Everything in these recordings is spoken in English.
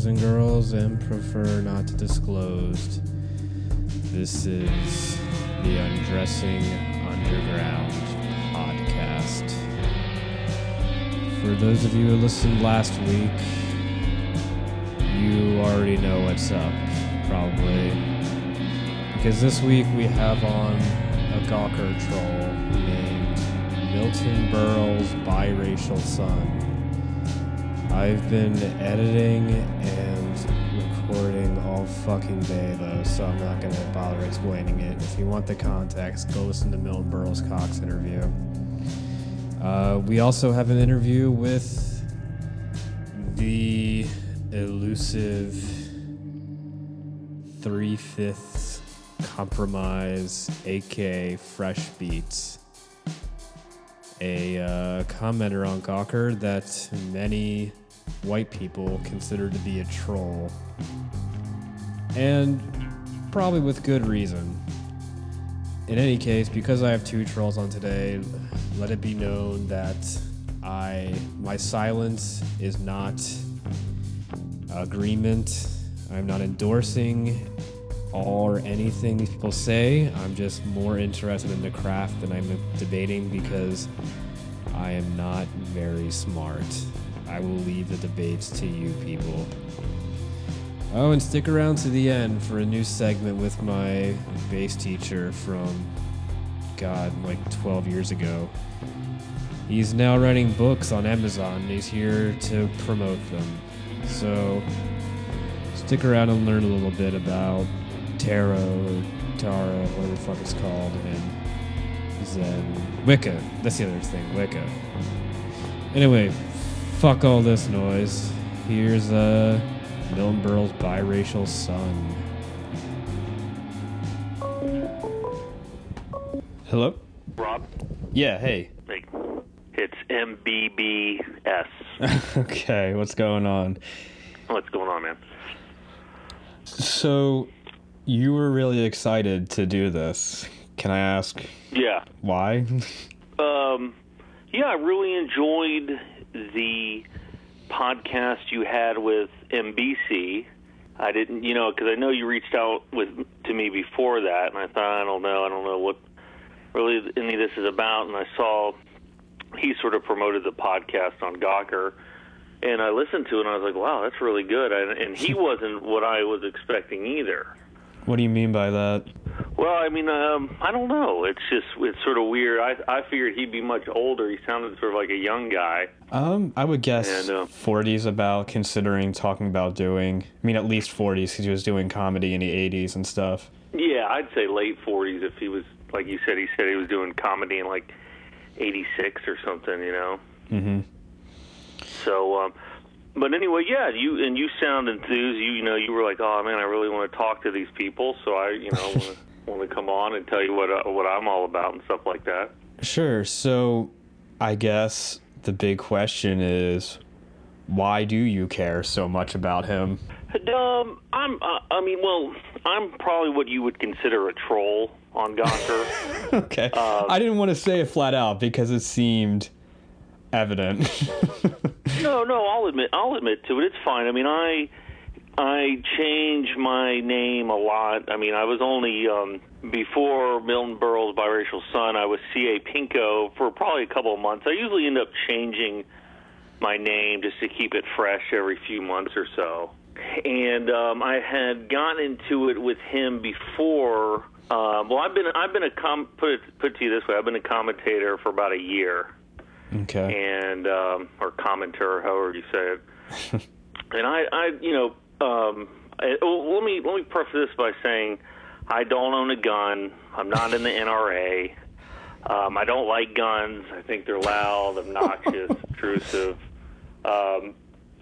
boys and girls, and prefer not to disclose. This is the Undressing Underground podcast. For those of you who listened last week, you already know what's up, probably. Because this week we have on a Gawker troll named Milton Berle's biracial son. I've been editing fucking day though, so I'm not gonna bother explaining it. If you want the context, go listen to Milton Berle's Cox interview. Uh, we also have an interview with the elusive three fifths compromise, AK Fresh Beats a uh, commenter on Gawker that many white people consider to be a troll. And probably with good reason. In any case, because I have two trolls on today, let it be known that I my silence is not agreement. I'm not endorsing or anything these people say. I'm just more interested in the craft than I'm debating because I am not very smart. I will leave the debates to you people. Oh, and stick around to the end for a new segment with my bass teacher from, God, like 12 years ago. He's now writing books on Amazon and he's here to promote them. So, stick around and learn a little bit about tarot or Tara, whatever the fuck it's called, and Zen. Wicca. That's the other thing, Wicca. Anyway, fuck all this noise. Here's uh, Milton Berle's biracial son. Hello? Rob, Yeah, hey. like, it's MBBS. okay, what's going on? What's going on, man? So, you were really excited to do this. Can I ask Yeah. why? Um, yeah, I really enjoyed the podcast you had with MBC. I didn't, you know, because I know you reached out with to me before that, and I thought, I don't know, I don't know what really any of this is about. And I saw he sort of promoted the podcast on Gawker, and I listened to it, and I was like, wow, that's really good. And, and he wasn't what I was expecting either. what do you mean by that? Well, I mean, um, I don't know. It's just it's sort of weird. I I figured he'd be much older. He sounded sort of like a young guy. Um, I would guess Yeah, no. 40s about considering talking about doing. I mean, at least 40s because he was doing comedy in the 80s and stuff. Yeah, I'd say late forties if he was like you said. He said he was doing comedy in like eighty six or something. You know. Mm-hmm. So, um, but anyway, yeah, you and you sound enthused. You you know you were like, oh man, I really want to talk to these people. So I you know want to come on and tell you what uh, what I'm all about and stuff like that. Sure. So, I guess the big question is, why do you care so much about him? Um, I'm. Uh, I mean, well, I'm probably what you would consider a troll on Gawker. okay. I didn't want to say it flat out because it seemed evident. no, no, I'll admit. I'll admit to it. It's fine. I mean, I I change my name a lot. I mean, I was only um, before Milton Berle's biracial son. I was C. A. Pinko for probably a couple of months. I usually end up changing my name just to keep it fresh every few months or so. And um, I had gotten into it with him before. Um, well, I've been I've been a com- put it, put it to you this way. I've been a commentator for about a year okay. and um, or commenter, however you say it. and I, I, you know, um, I, well, let me let me preface this by saying I don't own a gun. I'm not in the NRA. Um, I don't like guns. I think they're loud, obnoxious, intrusive. Um,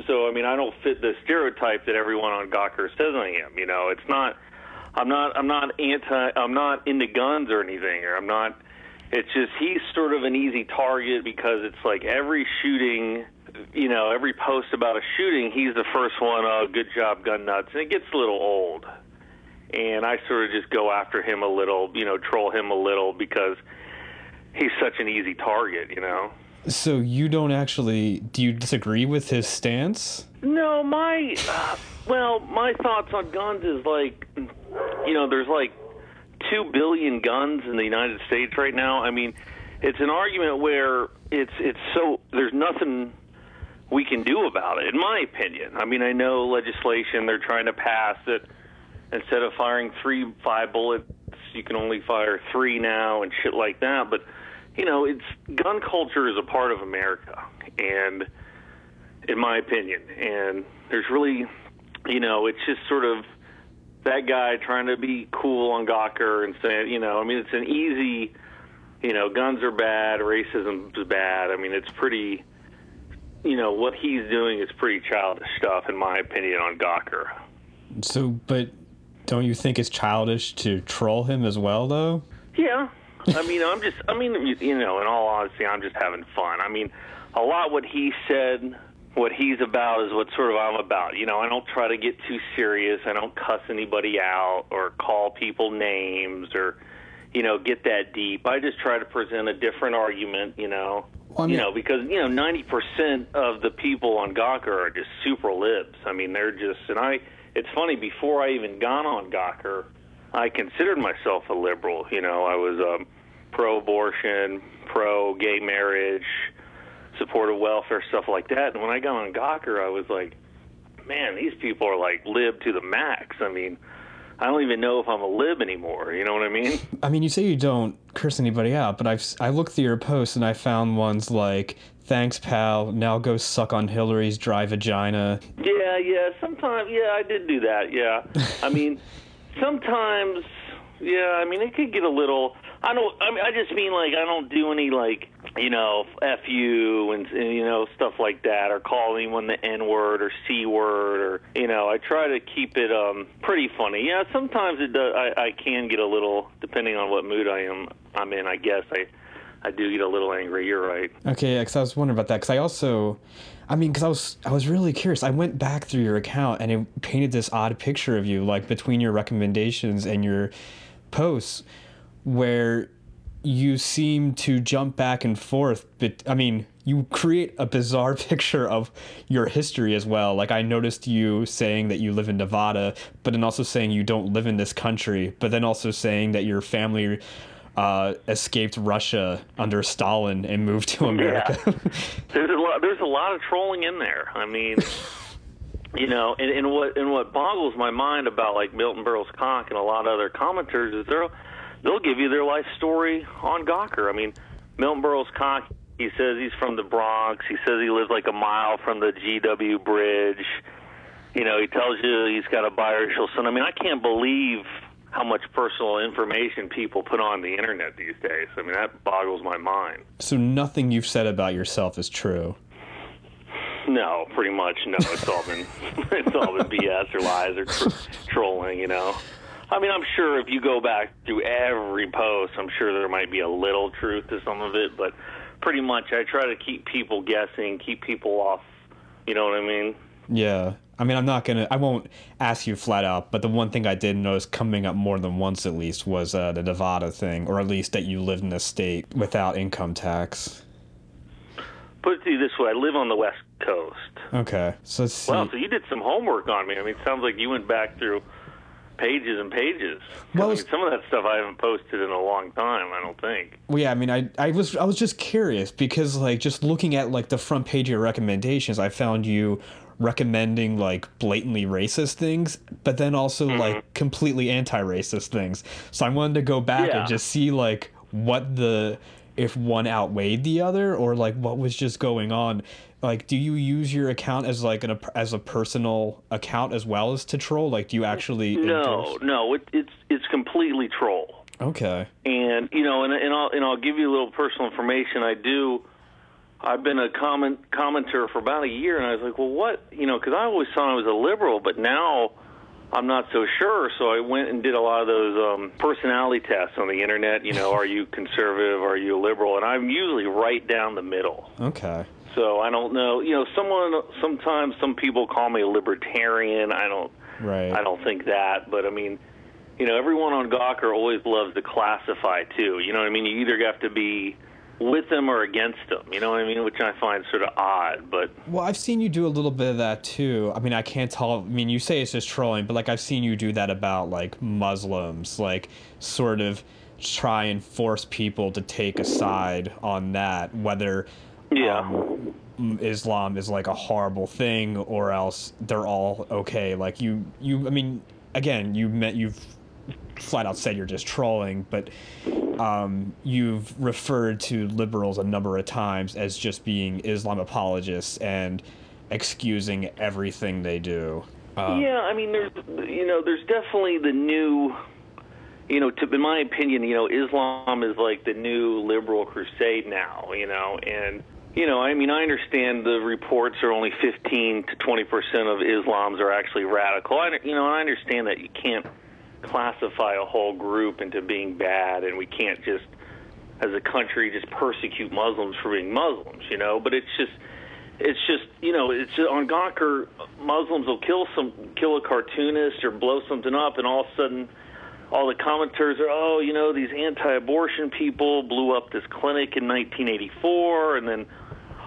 so I mean, I don't fit the stereotype that everyone on Gawker says I am. You know, it's not. I'm not. I'm not anti. I'm not into guns or anything. Or I'm not. It's just he's sort of an easy target because it's like every shooting, you know, every post about a shooting, he's the first one. Oh, good job, gun nuts, and it gets a little old. And I sort of just go after him a little, you know, troll him a little because he's such an easy target, you know. So you don't actually do you disagree with his stance? No, my uh, well, my thoughts on guns is like, you know, there's like two billion guns in the United States right now. I mean, it's an argument where it's it's so there's nothing we can do about it, in my opinion. I mean, I know legislation they're trying to pass that instead of firing three five bullets, you can only fire three now and shit like that. But you know, it's gun culture is a part of America, and in my opinion, and there's really, you know, it's just sort of that guy trying to be cool on Gawker and saying, you know, I mean, it's an easy, you know, guns are bad, racism is bad. I mean, it's pretty, you know, what he's doing is pretty childish stuff, in my opinion, on Gawker. So, but don't you think it's childish to troll him as well, though? Yeah. I mean, I'm just, I mean, you know, in all honesty, I'm just having fun. I mean, a lot what he said what he's about is what sort of I'm about. You know, I don't try to get too serious. I don't cuss anybody out or call people names or, you know, get that deep. I just try to present a different argument. You know, Well, I mean- you know, because you know, ninety percent of the people on Gawker are just super libs. I mean, they're just, and I. It's funny. Before I even got on Gawker, I considered myself a liberal. You know, I was um, pro-abortion, pro-gay marriage supportive welfare stuff like that. And when I got on Gawker, I was like, man, these people are like lib to the max. I mean, I don't even know if I'm a lib anymore. You know what I mean? I mean, you say you don't curse anybody out, but I've I looked through your posts and I found ones like "Thanks, pal. Now go suck on Hillary's dry vagina." Yeah, yeah. Sometimes, yeah, I did do that. Yeah. I mean, sometimes, yeah. I mean, it could get a little. I don't. I mean, I just mean like I don't do any like you know f you and, and you know stuff like that, or call anyone the n word or c word, or you know. I try to keep it um pretty funny. Yeah, sometimes it does. I, I can get a little depending on what mood I am. I'm in. I guess I. I do get a little angry. You're right. Okay, yeah, because I was wondering about that. Because I also, I mean, because I was I was really curious. I went back through your account and it painted this odd picture of you, like between your recommendations and your posts, where you seem to jump back and forth. But I mean, you create a bizarre picture of your history as well. Like I noticed you saying that you live in Nevada, but then also saying you don't live in this country, but then also saying that your family. Uh, escaped Russia under Stalin and moved to America. Yeah. there's a lot there's a lot of trolling in there. I mean, you know, and, and what and what boggles my mind about like Milton Berle's cock and a lot of other commenters is they'll they'll give you their life story on Gawker. I mean, Milton Berle's cock. He says he's from the Bronx. He says he lives like a mile from the GW Bridge. You know, he tells you he's got a biracial son. I mean, I can't believe how much personal information people put on the internet these days. I mean, that boggles my mind. so nothing you've said about yourself is true. No, pretty much no. It's all been it's all been BS or lies or tr- trolling. You know, I mean, I'm sure if you go back through every post, I'm sure there might be a little truth to some of it, but pretty much I try to keep people guessing, keep people off. You know what I mean? Yeah. I mean, I'm not gonna. I won't ask you flat out, but the one thing I did notice coming up more than once at least was uh, the Nevada thing, or at least that you lived in a state without income tax. Put it to you this way: I live on the West Coast. Okay, so let's see. Wow, so you did some homework on me. I mean, it sounds like you went back through pages and pages. Well, I mean, some of that stuff I haven't posted in a long time. I don't think. Well, yeah, I mean, I, I was I was just curious because like just looking at like the front page of your recommendations, I found you recommending like blatantly racist things, but then also mm-hmm. like completely anti-racist things. So I wanted to go back Yeah. and just see like what the if one outweighed the other or like what was just going on. Like, do you use your account as like an as a personal account as well as to troll? Like, do you actually No, endorse- no, it, it's it's completely troll. Okay. And you know, and, and I'll and I'll give you a little personal information. I do. I've been a comment commenter for about a year, and I was like, well, what? You know, because I always thought I was a liberal, but now I'm not so sure. So I went and did a lot of those um, personality tests on the internet. You know, are you conservative? Are you liberal? And I'm usually right down the middle. Okay. So I don't know. You know, someone sometimes some people call me a libertarian. I don't. Right. I don't think that, but I mean, you know, everyone on Gawker always loves to classify too. You know what I mean? You either have to be with them or against them. You know what I mean? Which I find sort of odd, but Well, I've seen you do a little bit of that too. I mean, I can't tell. I mean, you say it's just trolling, but like I've seen you do that about like Muslims, like sort of try and force people to take a side on that, whether yeah. um, Islam is like a horrible thing or else they're all okay. Like you, you. I mean, again, you met you've flat out said you're just trolling, but um, you've referred to liberals a number of times as just being Islam apologists and excusing everything they do. Uh, yeah, I mean, there's you know, there's definitely the new, you know, to, in my opinion, you know, Islam is like the new liberal crusade now, you know, and you know, I mean, I understand the reports are only 15 to 20 percent of Islams are actually radical. I, you know, I understand that you can't classify a whole group into being bad, and we can't just, as a country, just persecute Muslims for being Muslims, you know. But it's just, it's just, you know, it's just, on Gawker, Muslims will kill some, kill a cartoonist or blow something up, and all of a sudden, all the commenters are, oh, you know, these anti-abortion people blew up this clinic in 1984, and then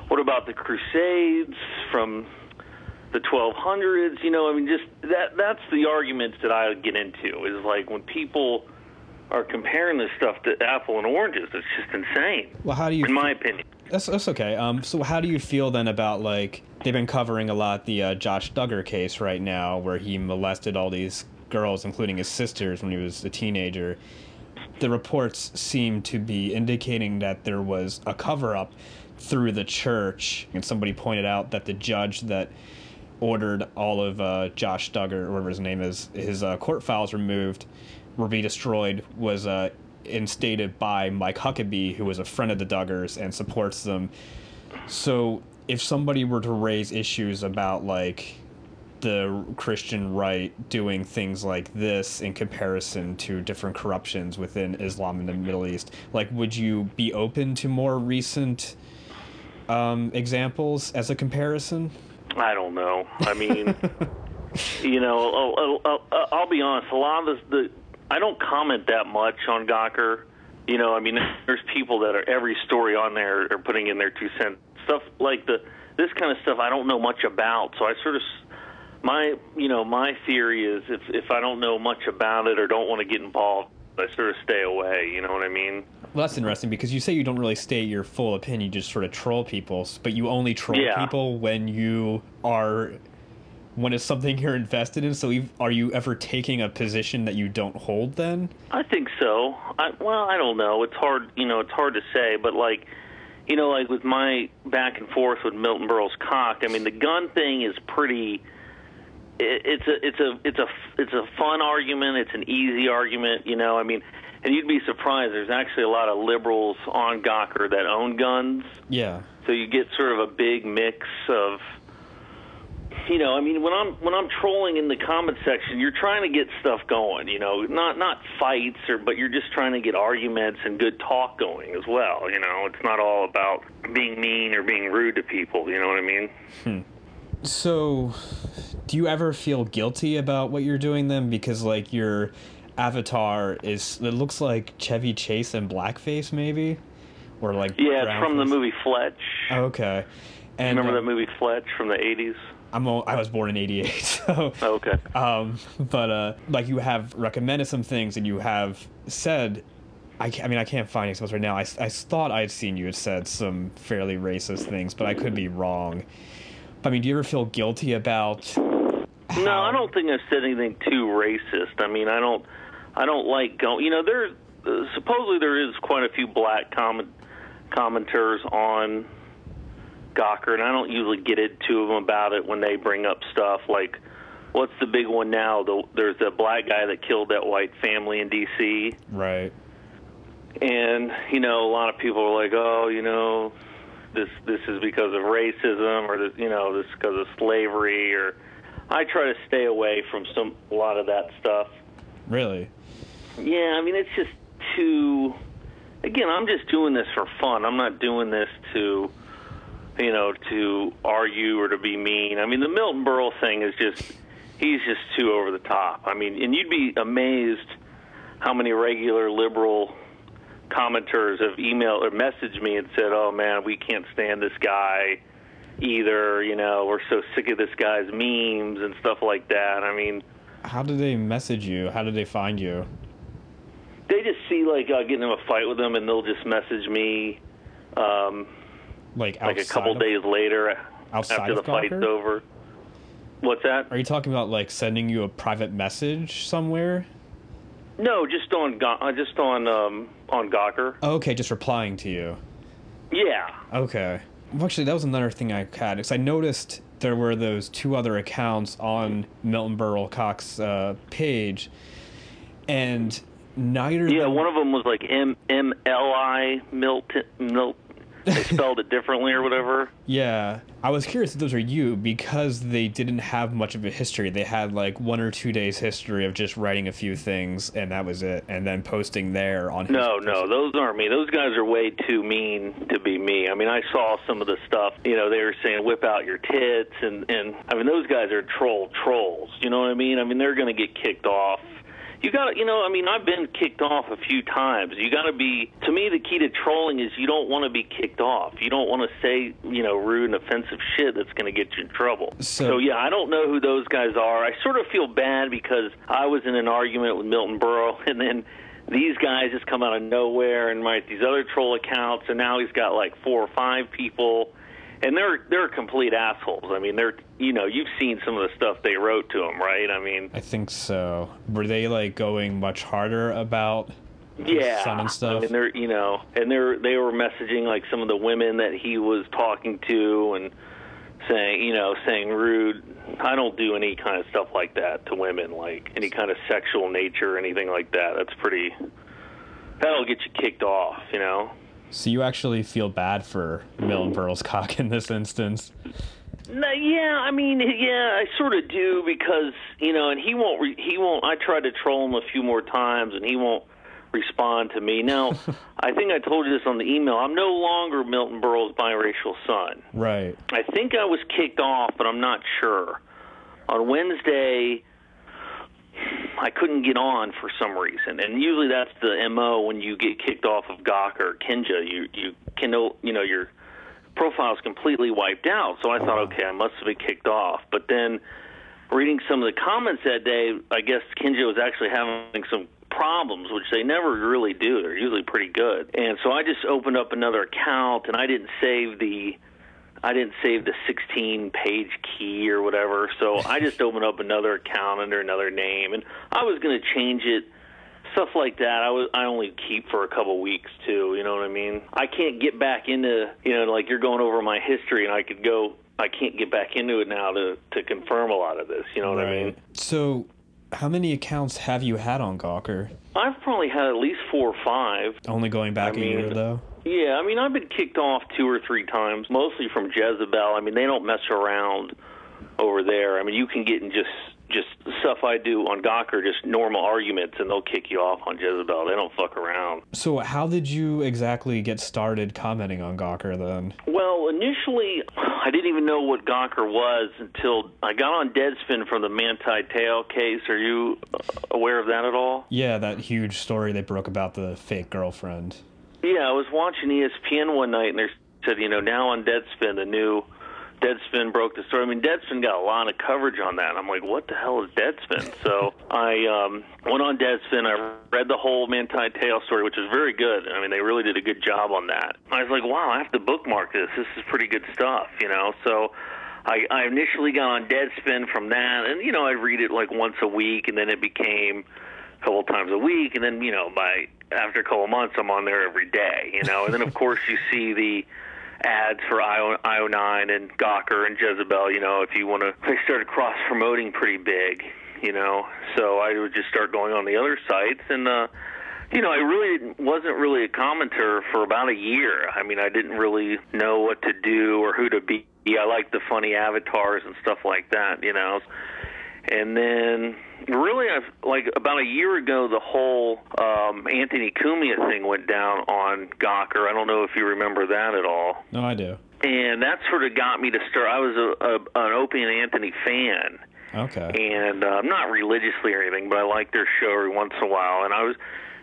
what about the Crusades from the 1200s? You know, I mean, just that that's the arguments that I get into is like when people are comparing this stuff to apple and oranges, it's just insane. Well, how do you? In my opinion. That's, that's okay. Um, so how do you feel then about like they've been covering a lot the uh, Josh Duggar case right now, where he molested all these girls, including his sisters, when he was a teenager. The reports seem to be indicating that there was a cover up through the church, and somebody pointed out that the judge that ordered all of uh, Josh Duggar, whatever his name is, his uh, court files removed, or be destroyed, was uh, instated by Mike Huckabee, who was a friend of the Duggars and supports them. So if somebody were to raise issues about like the Christian right doing things like this in comparison to different corruptions within Islam in the Middle East, like would you be open to more recent um, examples as a comparison? I don't know. I mean, you know, I'll, I'll, I'll be honest. A lot of the, the I don't comment that much on Gawker. You know, I mean, there's people that are every story on there are putting in their two cents. Stuff like the this kind of stuff I don't know much about, so I sort of my you know my theory is if if I don't know much about it or don't want to get involved, I sort of stay away. You know what I mean? Well, that's interesting because you say you don't really state your full opinion; you just sort of troll people, but you only troll Yeah. people when you are when it's something you're invested in. So, are you ever taking a position that you don't hold? Then, I think so. I, well, I don't know. It's hard, you know, it's hard to say, but like, you know, like with my back and forth with Milton Berle's cock. I mean, the gun thing is pretty. It, it's a, it's a, it's a, it's a fun argument. It's an easy argument. You know, I mean, and you'd be surprised. There's actually a lot of liberals on Gawker that own guns. yeah, So you get sort of a big mix of you know, I mean when I'm when I'm trolling in the comment section, you're trying to get stuff going, you know, not not fights or but you're just trying to get arguments and good talk going as well, you know. It's not all about being mean or being rude to people, you know what I mean? Hmm. So, do you ever feel guilty about what you're doing then? Because like your avatar is, it looks like Chevy Chase in blackface, maybe, or like Yeah, it's from the movie Fletch. Okay, and Remember uh, that movie Fletch from the 80s? I'm I was born in '88, so Oh, okay. um, but uh, like you have recommended some things, and you have said. I, I mean, I can't find examples right now. I, I thought I had seen you had said some fairly racist things, but I could be wrong. I mean, do you ever feel guilty about? No, how- I don't think I've said anything too racist. I mean, I don't, I don't like going. You know, there uh, supposedly there is quite a few black comment commenters on Gawker, and I don't usually get it into them about it when they bring up stuff like, what's the big one now? The, there's a black guy that killed that white family in D.C. Right. and you know a lot of people are like oh you know this this is because of racism or this you know this is because of slavery or i try to stay away from some a lot of that stuff. Really? yeah i mean it's just too again i'm just doing this for fun. I'm not doing this to you know to argue or to be mean. I mean the milton berle thing is just he's just too over the top. I mean and you'd be amazed how many regular liberal commenters have emailed or messaged me and said, "Oh man, we can't stand this guy." Either you know we're so sick of this guy's memes and stuff like that. I mean, How did they message you? How did they find you? they just see like uh, getting in a fight with them, and they'll just message me um, Like like a couple of- days later after the fight's over. What's that? Are you talking about like sending you a private message somewhere? No, just on uh, just on um, on Gawker. Okay, just replying to you. Yeah, Okay. Well, actually, that was another thing I had because I noticed there were those two other accounts on Milton Berle Cox uh, page, and neither. yeah. One of them was like M M L I Milton Mil. They spelled it differently or whatever. Yeah, I was curious if those are you because they didn't have much of a history. They had like one or two days history of just writing a few things, and that was it, and then posting there on. his No, no, those aren't me. Those guys are way too mean to be me. I mean, I saw some of the stuff. You know, they were saying whip out your tits, and and I mean, those guys are troll trolls. You know what I mean? I mean, they're going to get kicked off. You got to, you know, I mean, I've been kicked off a few times. You got to be, to me, the key to trolling is you don't want to be kicked off. You don't want to say, you know, rude and offensive shit that's going to get you in trouble. So- so, yeah, I don't know who those guys are. I sort of feel bad because I was in an argument with Milton Burrow, and then these guys just come out of nowhere and write these other troll accounts, and now he's got like four or five people, and they're they're complete assholes. I mean, they're you know you've seen some of the stuff they wrote to him, right? I mean, I think so. Were they like going much harder about? yeah, son and stuff? I mean, they're you know, and they're they were messaging like some of the women that he was talking to and saying you know saying rude. I don't do any kind of stuff like that to women, like any kind of sexual nature or anything like that. That's pretty. That'll get you kicked off, you know. So you actually feel bad for Milton cock in this instance. No, yeah, I mean, yeah, I sort of do because you know, and he won't. Re- he won't. I tried to troll him a few more times, and he won't respond to me. Now, I think I told you this on the email. I'm no longer Milton Berle's biracial son. Right. I think I was kicked off, but I'm not sure. On Wednesday, I couldn't get on for some reason, and usually that's the mo when you get kicked off of Gawker or Kinja. You you can you know your profile's completely wiped out. So I thought, uh-huh. okay, I must have been kicked off. But then reading some of the comments that day, I guess Kinja was actually having some problems, which they never really do. They're usually pretty good. And so I just opened up another account, and I didn't save the I didn't save the 16 page key or whatever. So I just opened up another account under another name, and I was going to change it. Stuff like that, I was I only keep for a couple weeks too. You know what I mean? I can't get back into you know like you're going over my history, and I could go. I can't get back into it now to to confirm a lot of this. You know what I mean? So, how many accounts have you had on Gawker? I've probably had at least four or five. Only going back I a mean- year though. Yeah, I mean, I've been kicked off two or three times, mostly from Jezebel. I mean, they don't mess around over there. I mean, you can get in just just stuff I do on Gawker, just normal arguments, and they'll kick you off on Jezebel. They don't fuck around. So, how did you exactly get started commenting on Gawker then? Well, initially, I didn't even know what Gawker was until I got on Deadspin from the Manti Te'o case. Are you uh, aware of that at all? Yeah, that huge story they broke about the fake girlfriend. Yeah, I was watching ESPN one night, and they said, you know, now on Deadspin, the new Deadspin broke the story. I mean, Deadspin got a lot of coverage on that. I'm like, what the hell is Deadspin? so I um, went on Deadspin. I read the whole Manti Te'o story, which is very good. I mean, they really did a good job on that. I was like, wow, I have to bookmark this. This is pretty good stuff, you know. So. I, I initially got on Deadspin from that, and you know I'd read it like once a week, and then it became a couple times a week, and then you know by after a couple months I'm on there every day, you know, and then of course you see the ads for IO, IO9 and Gawker and Jezebel, you know, if you want to, they started cross promoting pretty big, you know, so I would just start going on the other sites and. uh you know, I really wasn't really a commenter for about a year. I mean, I didn't really know what to do or who to be. I liked the funny avatars and stuff like that, you know. And then, really, I've, like about a year ago, the whole um, Anthony Cumia thing went down on Gawker. I don't know if you remember that at all. No, I do. And that sort of got me to start. I was a, a an Opie and Anthony fan Okay. and uh, not religiously or anything, but I like their show every once in a while. And I was,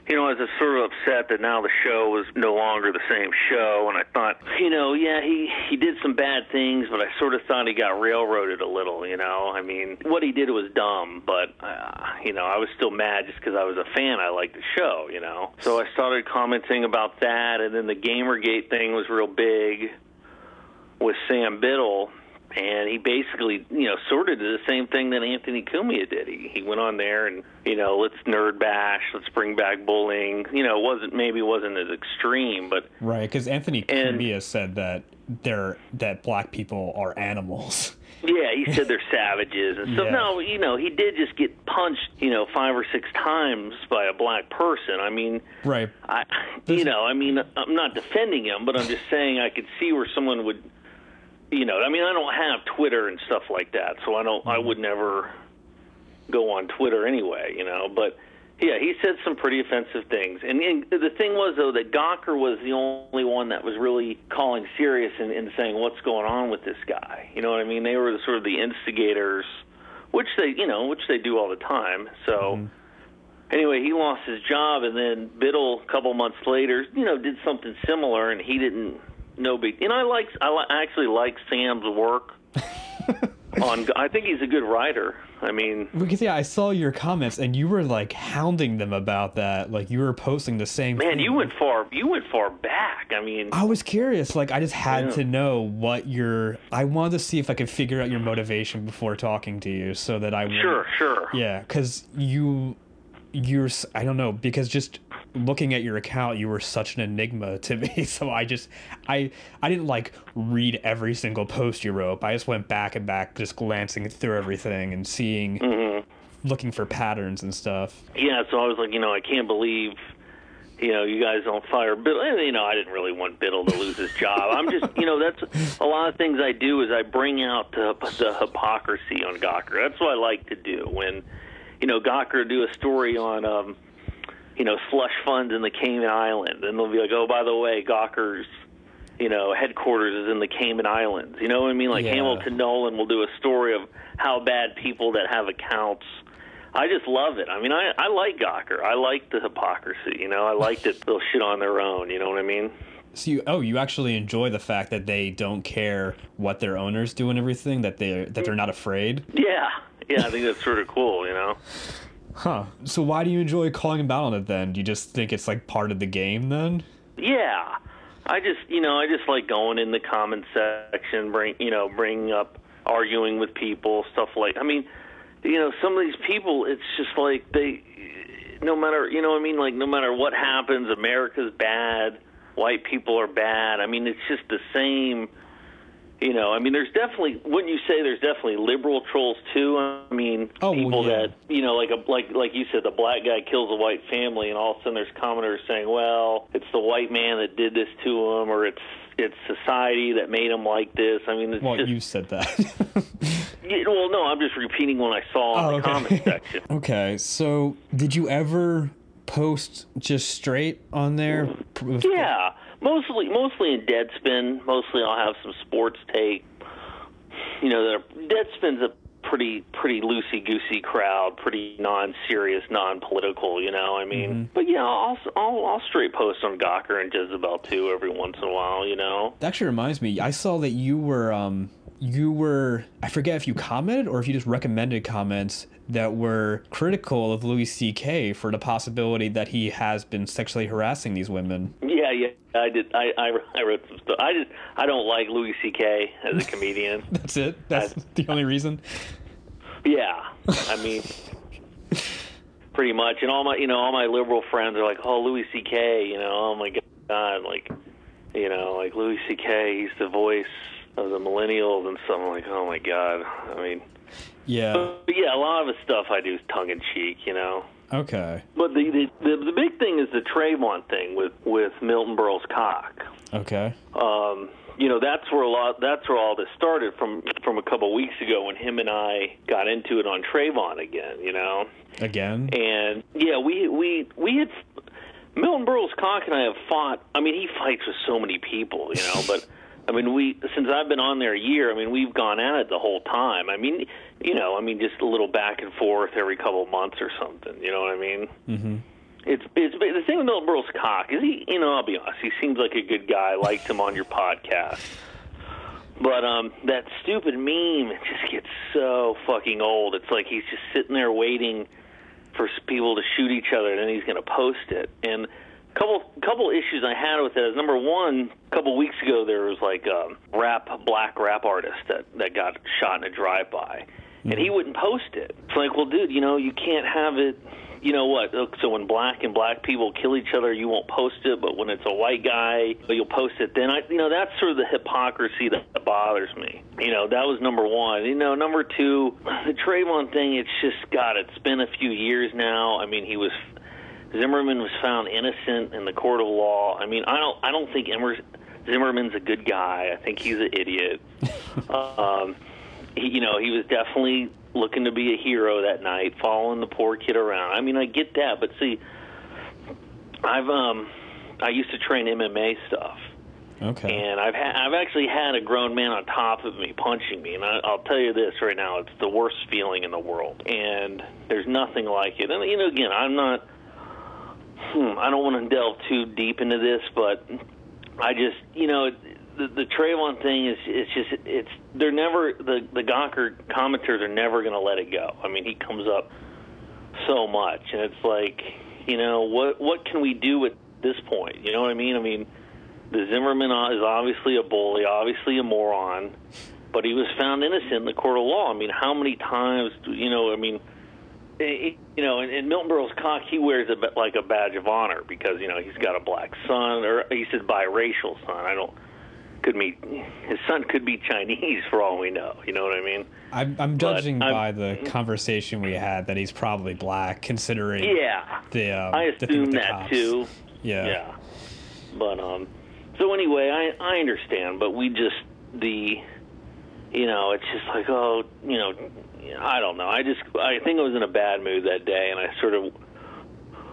you know, I was sort of upset that now the show was no longer the same show, and I thought, you know, yeah, he he did some bad things, but I sort of thought he got railroaded a little. You know, I mean, what he did was dumb, but uh, you know, I was still mad just because I was a fan. I liked the show, you know. So I started commenting about that, and then the GamerGate thing was real big with Sam Biddle and he basically, you know, sort of did the same thing that Anthony Cumia did. He he went on there and you know, let's nerd bash, let's bring back bullying. You know, it wasn't maybe wasn't as extreme, but right because Anthony And- Cumia said that they're that black people are animals. yeah, he said they're savages, and so Yeah. no, you know, he did just get punched, you know, five or six times by a black person. I mean, Right. I, you know, I mean, I'm not defending him, but I'm just saying I could see where someone would, you know, I mean, I don't have Twitter and stuff like that, so I don't, I would never go on Twitter anyway, you know. But yeah, he said some pretty offensive things, and, and the thing was though that Gawker was the only one that was really calling serious and, and saying what's going on with this guy. You know what I mean? They were the, sort of the instigators, which they, you know, which they do all the time. So mm-hmm. anyway, he lost his job, and then Biddle, a couple months later, you know, did something similar, and he didn't. No big. And I like. I, li- I actually like Sam's work. on, I think he's a good writer. I mean, Because yeah, I saw your comments and you were like hounding them about that. Like you were posting the same. man, thing. you went far. You went far back. I mean, I was curious. Like I just had Yeah. to know what your. I wanted to see if I could figure out your motivation before talking to you, so that I would- sure, sure. Yeah, because you, you're. I don't know because just looking at your account, you were such an enigma to me. So I just, I, I didn't like read every single post you wrote. I just went back and back, just glancing through everything and seeing, Mm-hmm. looking for patterns and stuff. Yeah, so I was like, you know, I can't believe, you know, you guys don't fire Biddle. And, you know, I didn't really want Biddle to lose his job. I'm just, you know, that's a lot of things I do is I bring out the, the hypocrisy on Gawker. That's what I like to do. When, you know, Gawker do a story on, um, you know, slush funds in the Cayman Islands, and they'll be like, oh, by the way, Gawker's, you know, headquarters is in the Cayman Islands. You know what I mean? Like Yeah. Hamilton Nolan will do a story of how bad people that have accounts. I just love it. I mean, I I like Gawker. I like the hypocrisy. You know, I like that they'll shit on their own. You know what I mean? So you, oh, you actually enjoy the fact that they don't care what their owners do and everything. That they that they're not afraid. Yeah, yeah. I think that's sort of cool. You know. Huh. So why do you enjoy calling him out on it then? Do you just think it's like part of the game then? Yeah, I just you know I just like going in the comment section, bring you know bringing up arguing with people, stuff like. I mean, you know, some of these people, it's just like they, no matter you know what I mean, like no matter what happens, America's bad, white people are bad. I mean, it's just the same. You know, I mean, there's definitely. Wouldn't you say there's definitely liberal trolls too? I mean, Oh, well, people yeah. that you know, like a like like you said, the black guy kills a white family, and all of a sudden there's commenters saying, "Well, it's the white man that did this to him, or it's it's society that made him like this." I mean, it's Well, just you said that. yeah, well, no, I'm just repeating what I saw in Oh, the okay. comment section. okay. So did you ever post just straight on there? Yeah, mostly mostly in Deadspin. Mostly I'll have some sports take. You know, Deadspin's a pretty pretty loosey goosey crowd, pretty non serious, non political. You know, I mean, but yeah, I'll, I'll I'll straight post on Gawker and Jezebel too every once in a while. You know. That actually reminds me. I saw that you were um you were I forget if you commented or if you just recommended comments that were critical of Louis C.K. for the possibility that he has been sexually harassing these women. Yeah, yeah, I did. I I, I wrote some stuff. I just I don't like Louis C.K. as a comedian. That's it. That's the only reason. Yeah, I mean, pretty much. And all my, you know, all my liberal friends are like, "Oh, Louis C.K." You know, oh my God, like, you know, like Louis C.K. He's the voice of the millennials and stuff. I'm like, oh my God. I mean, Yeah. but yeah, a lot of the stuff I do is tongue in cheek. You know. Okay. But the, the the the big thing is the Trayvon thing with with Milton Berle's cock. Okay. um, you know that's where a lot that's where all this started from from a couple weeks ago when him and I got into it on Trayvon again, you know. Again. And yeah, we we we had Milton Berle's cock and I have fought. I mean, he fights with so many people, you know, but I mean, we since I've been on there a year, I mean, we've gone at it the whole time. I mean, you know, I mean, just a little back and forth every couple months or something. You know what I mean? Mm-hmm. it's it's the thing with Milton Berle's cock is he you know I'll be honest he seems like a good guy. I liked him on your podcast, but um that stupid meme it just gets so fucking old. It's like he's just sitting there waiting for people to shoot each other, and then he's going to post it. And couple couple issues I had with it is number one, a couple weeks ago there was like a rap black rap artist that that got shot in a drive by, and he mm-hmm. wouldn't post it. It's like, well, dude, you know you can't have it. You know what? So when black and black people kill each other, you won't post it, but when it's a white guy, you'll post it. Then I, you know, that's sort of the hypocrisy that bothers me. You know, that was number one. You know, number two, the Trayvon thing. It's just God. It's been a few years now. I mean, he was Zimmerman was found innocent in the court of law. I mean, I don't I don't think Immer, Zimmerman's a good guy. I think he's an idiot. um, he, you know, he was definitely looking to be a hero that night, following the poor kid around. I mean, I get that, but see, I've um, I used to train MMA stuff. Okay. And I've ha- I've actually had a grown man on top of me punching me, and I, I'll tell you this right now: it's the worst feeling in the world, and there's nothing like it. And you know, again, I'm not. Hmm, I don't want to delve too deep into this, but I just, you know, the the Trayvon thing is it's just it's they're never the the Gawker commenters are never going to let it go. I mean, he comes up so much, and it's like, you know, what what can we do at this point? You know what I mean? I mean the Zimmerman is obviously a bully, obviously a moron, but he was found innocent in the court of law. I mean, how many times, do, you know, I mean, you know, in, in Milton Berle's cock, he wears it like a badge of honor because, you know, he's got a black son, or he said biracial son. I don't, could be, his son could be Chinese for all we know. You know what I mean? I'm, I'm judging I'm- by the conversation we had that he's probably black, considering Yeah. the um, I the thing with assume the that cops. too. Yeah. Yeah. But um so anyway, I I understand, but we just the you know, it's just like oh, you know, I don't know. I just I think I was in a bad mood that day and I sort of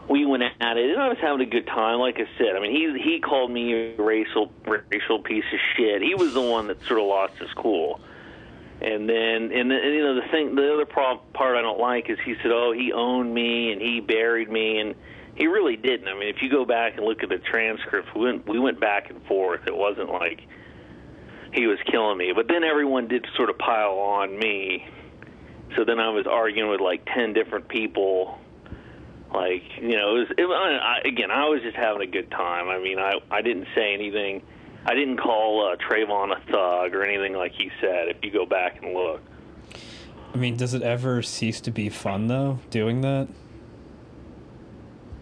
we went at it and I was having a good time like I said. I mean, he he called me a racial racial piece of shit. He was the one that sort of lost his cool. And then, and, the, and you know, the thing, the other pro- part I don't like is he said, "Oh, he owned me and he buried me," and he really didn't. I mean, if you go back and look at the transcripts, we went we went back and forth. It wasn't like he was killing me, but then everyone did sort of pile on me. So then I was arguing with like ten different people. Like you know, it was, it, I, again, I was just having a good time. I mean, I I didn't say anything. I didn't call uh, Trayvon a thug or anything like he said. If you go back and look. I mean, does it ever cease to be fun though, doing that?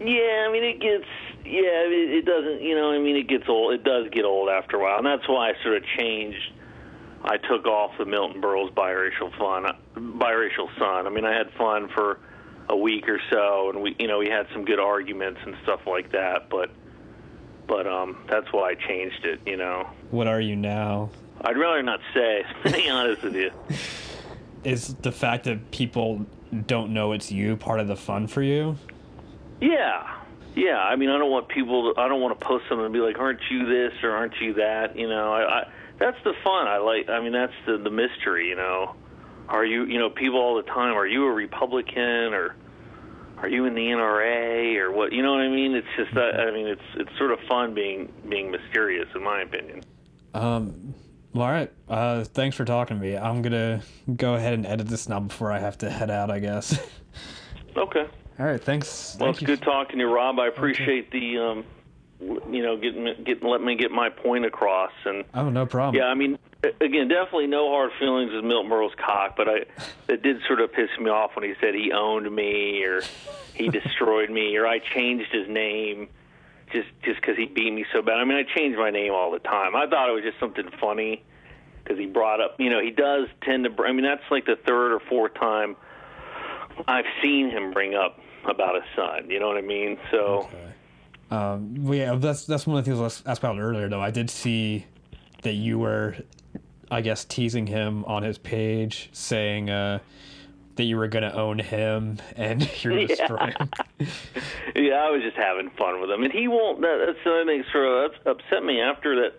Yeah, I mean it gets yeah, it, it doesn't you know, I mean it gets old it does get old after a while and that's why I sort of changed I took off the Milton Berle's biracial fun biracial son. I mean I had fun for a week or so and we you know, we had some good arguments and stuff like that, but but um that's why I changed it, you know. What are you now? I'd rather not say, to be honest with you. Is the fact that people don't know it's you part of the fun for you? Yeah, yeah. I mean, I don't want people. To, I don't want to post something and be like, "Aren't you this or aren't you that?" You know, I, I that's the fun. I like. I mean, that's the the mystery. You know, are you? You know, people all the time. Are you a Republican or are you in the NRA or what? You know what I mean? It's just that. I mean, it's it's sort of fun being being mysterious, in my opinion. Um, well, all right. Uh, thanks for talking to me. I'm gonna go ahead and edit this now before I have to head out. I guess. Okay. all right. Thanks. Well, Thank it's you. good talking to you, Rob. I appreciate the. um you know, getting getting let me get my point across, and Oh, no problem. Yeah, I mean, again, definitely no hard feelings with Milton Berle's cock, but I it did sort of piss me off when he said he owned me or he destroyed me or I changed his name just just because he beat me so bad. I mean, I change my name all the time. I thought it was just something funny because he brought up, you know, he does tend to. br- I mean, that's like the third or fourth time I've seen him bring up about his son. You know what I mean? So. Okay. Um, well, yeah, that's that's one of the things I was asked about earlier. Though I did see that you were, I guess, teasing him on his page, saying uh, that you were gonna own him and you're Yeah. destroying. yeah, I was just having fun with him, and he won't. That, that's the thing sort of upset me after that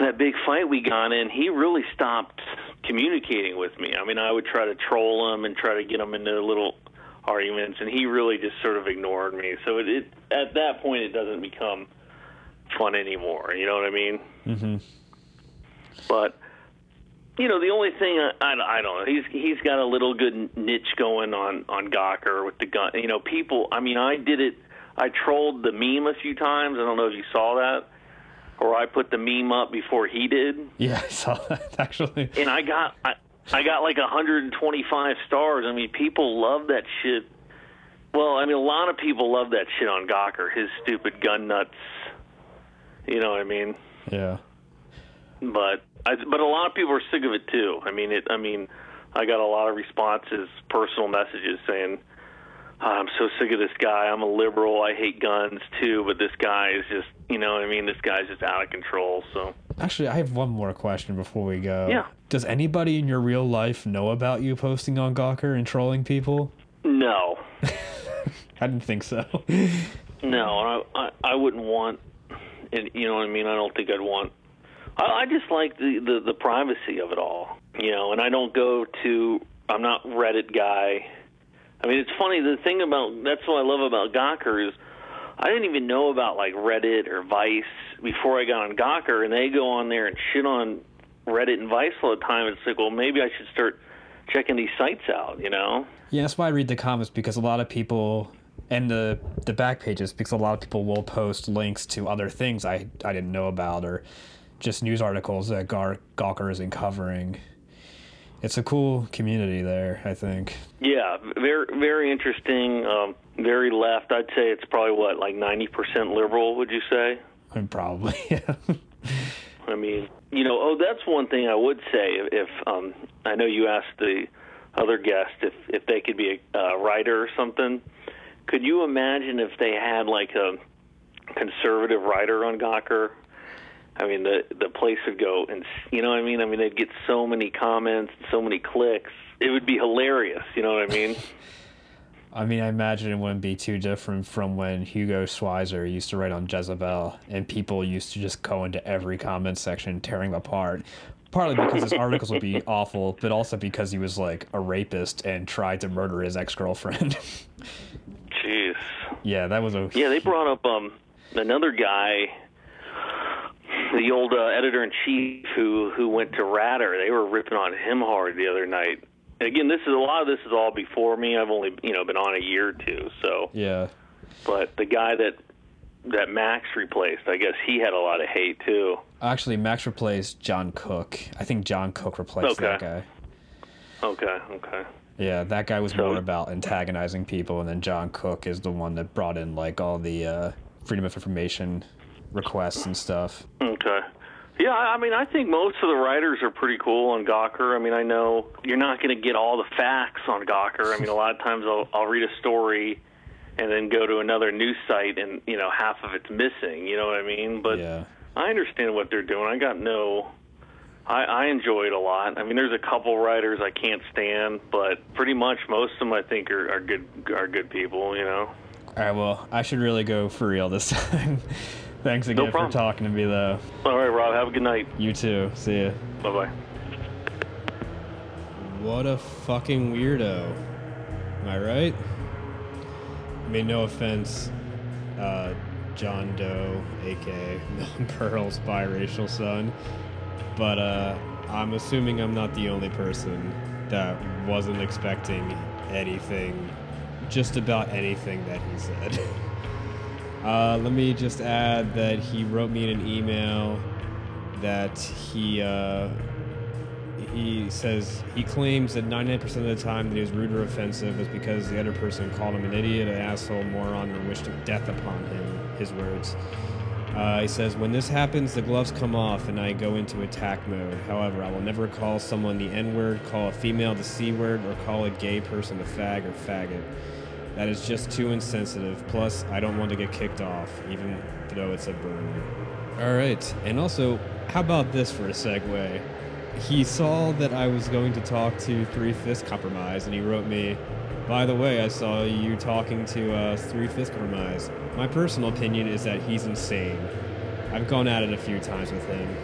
that big fight we got in. He really stopped communicating with me. I mean, I would try to troll him and try to get him into a little arguments, and he really just sort of ignored me. So it, it at that point it doesn't become fun anymore. You know what I mean? Mm-hmm. But you know, the only thing I, I, I don't know, he's he's got a little good niche going on on Gawker with the gun. You know, people. I mean, I did it. I trolled the meme a few times. I don't know if you saw that, or I put the meme up before he did, Yeah, I saw that actually. and I got I, I got like 125 stars. I mean, people love that shit. Well, I mean, a lot of people love that shit on Gawker. His stupid gun nuts. You know what I mean? Yeah. but I, but a lot of people are sick of it too. I mean, it. I mean, I got a lot of responses, personal messages saying, "Ah, "I'm so sick of this guy. I'm a liberal. I hate guns too, but this guy is just, you know, what I mean, this guy's just out of control." So Actually, I have one more question before we go. Yeah. Does anybody in your real life know about you posting on Gawker and trolling people? no, I didn't think so. no, I, I I wouldn't want, and you know what I mean. I don't think I'd want. I, I just like the, the the privacy of it all, you know. And I don't go to. I'm not Reddit guy. I mean, it's funny. The thing about that's what I love about Gawker is I didn't even know about like Reddit or Vice before I got on Gawker, and they go on there and shit on Reddit and Vice all the time. It's like, well, maybe I should start checking these sites out, you know? yeah, that's why I read the comments because a lot of people and the the back pages because a lot of people will post links to other things I I didn't know about or just news articles that Gawker isn't covering. It's a cool community there, I think. Yeah, very very interesting. Um, very left. I'd say it's probably what like ninety percent liberal. Would you say? I mean, probably. Yeah. I mean, you know, oh, that's one thing I would say. If um, I know you asked the other guest if if they could be a uh, writer or something, could you imagine if they had like a conservative writer on Gawker? I mean, the the place would go, and you know what I mean. I mean, they'd get so many comments, so many clicks. It would be hilarious. You know what I mean? I mean, I imagine it wouldn't be too different from when Hugo Schwyzer used to write on Jezebel, and people used to just go into every comment section, tearing him apart. Partly because his articles would be awful, but also because he was like a rapist and tried to murder his ex girlfriend. Jeez. yeah, that was a. Yeah, they brought up um another guy, the old uh, editor in chief who who went to Ratter. They were ripping on him hard the other night. And again, this is a lot of this is all before me. I've only you know been on a year or two. So, Yeah. but the guy that that Max replaced, I guess he had a lot of hate too. Actually, Max replaced John Cook. I think John Cook replaced that guy. Okay, okay. Yeah, that guy was So- more about antagonizing people, and then John Cook is the one that brought in like all the uh, freedom of information requests and stuff. Okay. Yeah, I mean, I think most of the writers are pretty cool on Gawker. I mean, I know you're not going to get all the facts on Gawker. I mean, a lot of times I'll, I'll read a story and then go to another news site, and you know, half of it's missing. You know what I mean? But yeah. I understand what they're doing. I got no. I, I enjoy it a lot. I mean, there's a couple writers I can't stand, but pretty much most of them I think are, are good are good people. You know. All right, well, I should really go for real this time. Thanks again for talking to me, though. All right, Rob. Have a good night. You too. See ya. Bye bye. What a fucking weirdo. Am I right? I mean, no offense, uh, John Doe, aka Milton Berle's biracial son, but uh, I'm assuming I'm not the only person that wasn't expecting anything, just about anything that he said. Uh, let me just add that he wrote me in an email that he uh, he says he claims that 99% of the time that he was rude or offensive was because the other person called him an idiot, an asshole, moron, or wished death upon him. His words. Uh, he says, When this happens, the gloves come off and I go into attack mode. However, I will never call someone the N word, call a female the C word, or call a gay person a fag or faggot. That is just too insensitive. Plus, I don't want to get kicked off, even though it's a burner. All right. And also, how about this for a segue? He saw that I was going to talk to Three Fifths Compromise, and he wrote me, By the way, I saw you talking to uh, Three Fifths Compromise. My personal opinion is that he's insane. I've gone at it a few times with him.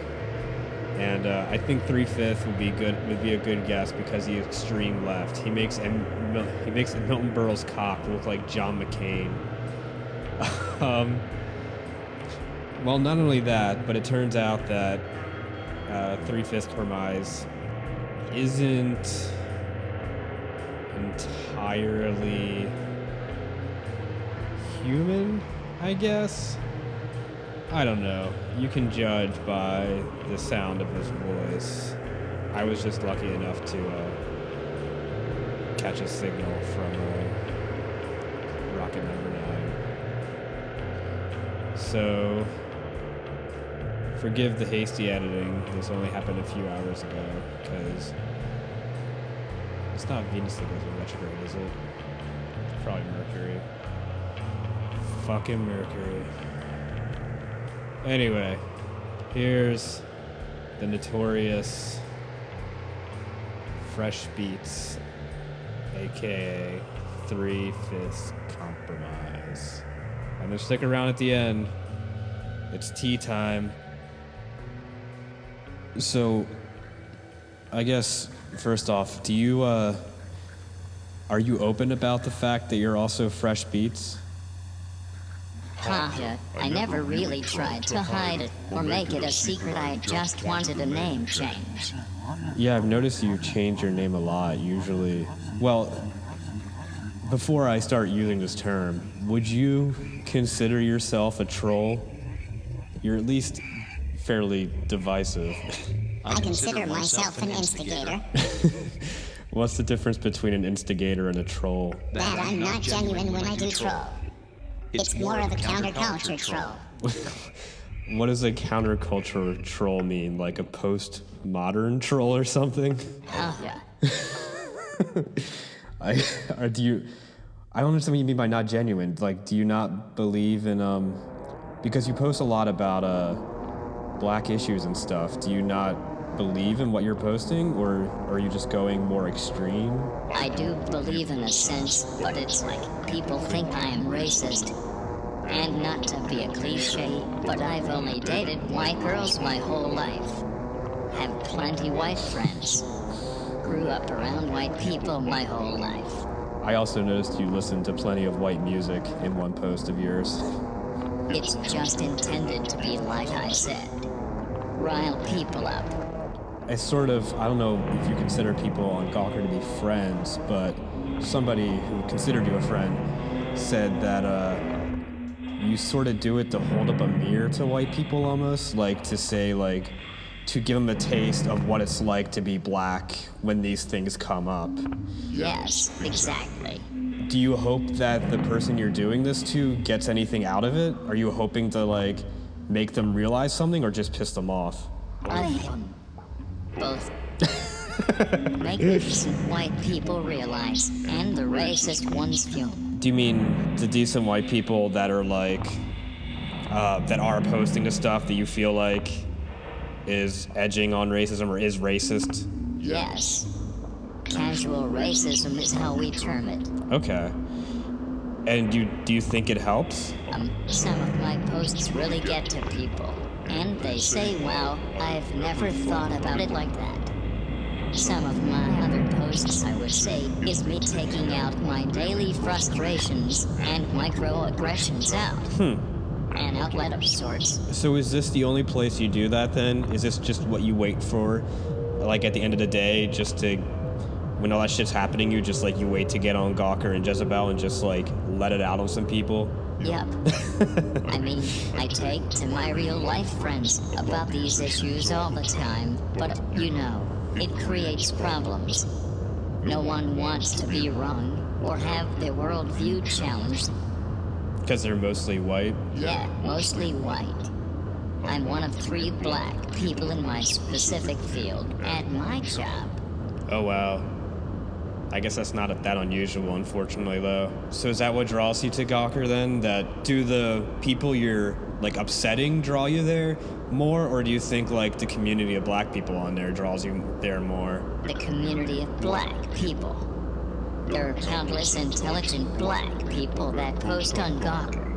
And uh, I think three fifth would be good. Would be a good guess because he's extreme left. He makes he makes Milton Berle's cock look like John McCain. um, well, not only that, but it turns out that uh, three fifth Compromise isn't entirely human, I guess. I don't know. You can judge by the sound of his voice. I was just lucky enough to uh, catch a signal from uh, rocket number nine. So, forgive the hasty editing. This only happened a few hours ago because it's not Venus that goes in retrograde, is it? It's probably Mercury. Fucking Mercury. Anyway, here's the notorious Fresh Beats, aka Three Fifths Compromise. And then stick around at the end. It's tea time. So, I guess first off, do you uh, are you open about the fact that you're also Fresh Beats? Haha, I never really tried to hide it or make it a secret. I just wanted a name change. Yeah, I've noticed you change your name a lot. Usually, well, before I start using this term, would you consider yourself a troll? You're at least fairly divisive. I consider myself an instigator. What's the difference between an instigator and a troll? That I'm not genuine when I do troll. It's more of a counterculture troll. What does a counterculture troll mean? Like a post-modern troll or something? Oh, yeah. I or do you? I don't understand what you mean by not genuine. Like, do you not believe in um? Because you post a lot about uh, black issues and stuff. Do you not believe in what you're posting, or, are you just going more extreme? I do believe in a sense, but it's like people think I am racist. And not to be a cliche, but I've only dated white girls my whole life. Have plenty white friends. Grew up around white people my whole life. I also noticed you listen to plenty of white music in one post of yours. It's just intended to be like I said. Rile people up. It's sort of I don't know if you consider people on Gawker to be friends, but somebody who considered you a friend said that uh, you sort of do it to hold up a mirror to white people almost, like to say like to give them a taste of what it's like to be black when these things come up. Yes, exactly. Do you hope that the person you're doing this to gets anything out of it? Are you hoping to like make them realize something or just piss them off? I both make decent white people realize, and the racist ones feel. Do you mean the decent white people that are like, uh, that are opposing to stuff that you feel like is edging on racism or is racist? Yes. Casual racism is how we term it. Okay. And you do you think it helps? Um, some of my posts really get to people, and they say, wow, I've never thought about it like that. Some of my other posts, I would say, is me taking out my daily frustrations and microaggressions out. Hmm. An outlet of sorts. So is this the only place you do that then? Is this just what you wait for? Like at the end of the day, just to when all that shit's happening, you just like you wait to get on Gawker and Jezebel and just like let it out on some people? Yup. I mean, I take to my real life friends about these issues all the time, but you know, it creates problems. No one wants to be wrong or have their worldview challenged. Because they're mostly white. Yeah, mostly white. I'm one of three black people in my specific field at my job. Oh wow. I guess that's not that unusual, unfortunately, though. So is that what draws you to Gawker then? That do the people you're like upsetting draw you there more, or do you think like the community of black people on there draws you there more? The community of black people. There are countless intelligent black people that post on Gawker.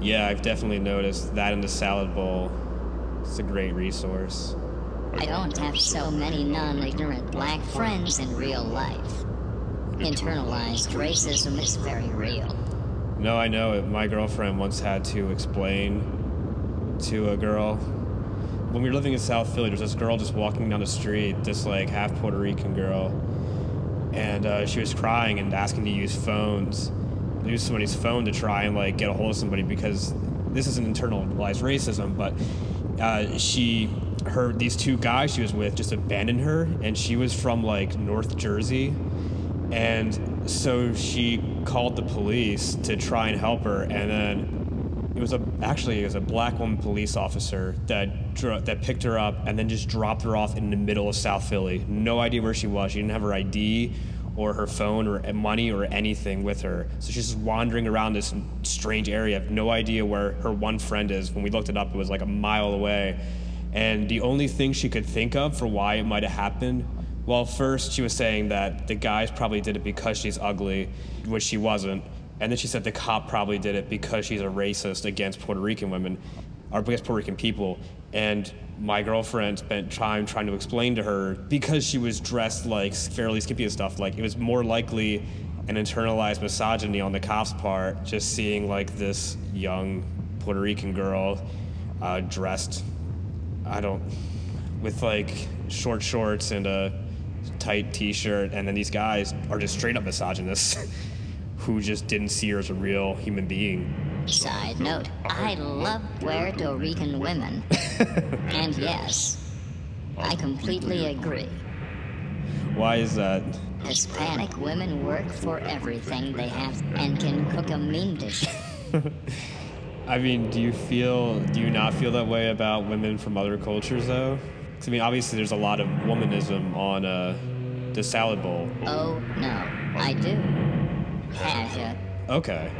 Yeah, I've definitely noticed that in the salad bowl. It's a great resource. I don't have so many non ignorant black friends in real life. Internalized racism is very real. No, I know it. My girlfriend once had to explain to a girl when we were living in South Philly. There was this girl just walking down the street, this like half Puerto Rican girl, and uh, she was crying and asking to use phones, use somebody's phone to try and like get a hold of somebody because this isn't internalized racism, but uh, she her these two guys she was with just abandoned her, and she was from like North Jersey, and so she called the police to try and help her, and then it was a actually it was a black woman police officer that dro- that picked her up and then just dropped her off in the middle of South Philly. No idea where she was. She didn't have her ID or her phone or money or anything with her. So she's just wandering around this strange area. Have no idea where her one friend is. When we looked it up, it was like a mile away. And the only thing she could think of for why it might have happened well, first she was saying that the guys probably did it because she's ugly, which she wasn't. And then she said the cop probably did it because she's a racist against Puerto Rican women, or against Puerto Rican people. And my girlfriend spent time trying to explain to her because she was dressed like fairly skimpy and stuff. Like it was more likely an internalized misogyny on the cop's part, just seeing like this young Puerto Rican girl uh, dressed, I don't, with like short shorts and a tight t-shirt and then these guys are just straight up misogynists who just didn't see her as a real human being Side note, I love Puerto Rican women. and yes, I completely agree. why is that Hispanic women work for everything they have and can cook a mean dish. i mean do you feel do you not feel that way about women from other cultures though i mean obviously there's a lot of womanism on uh, the salad bowl Oh no, I do. Ya? okay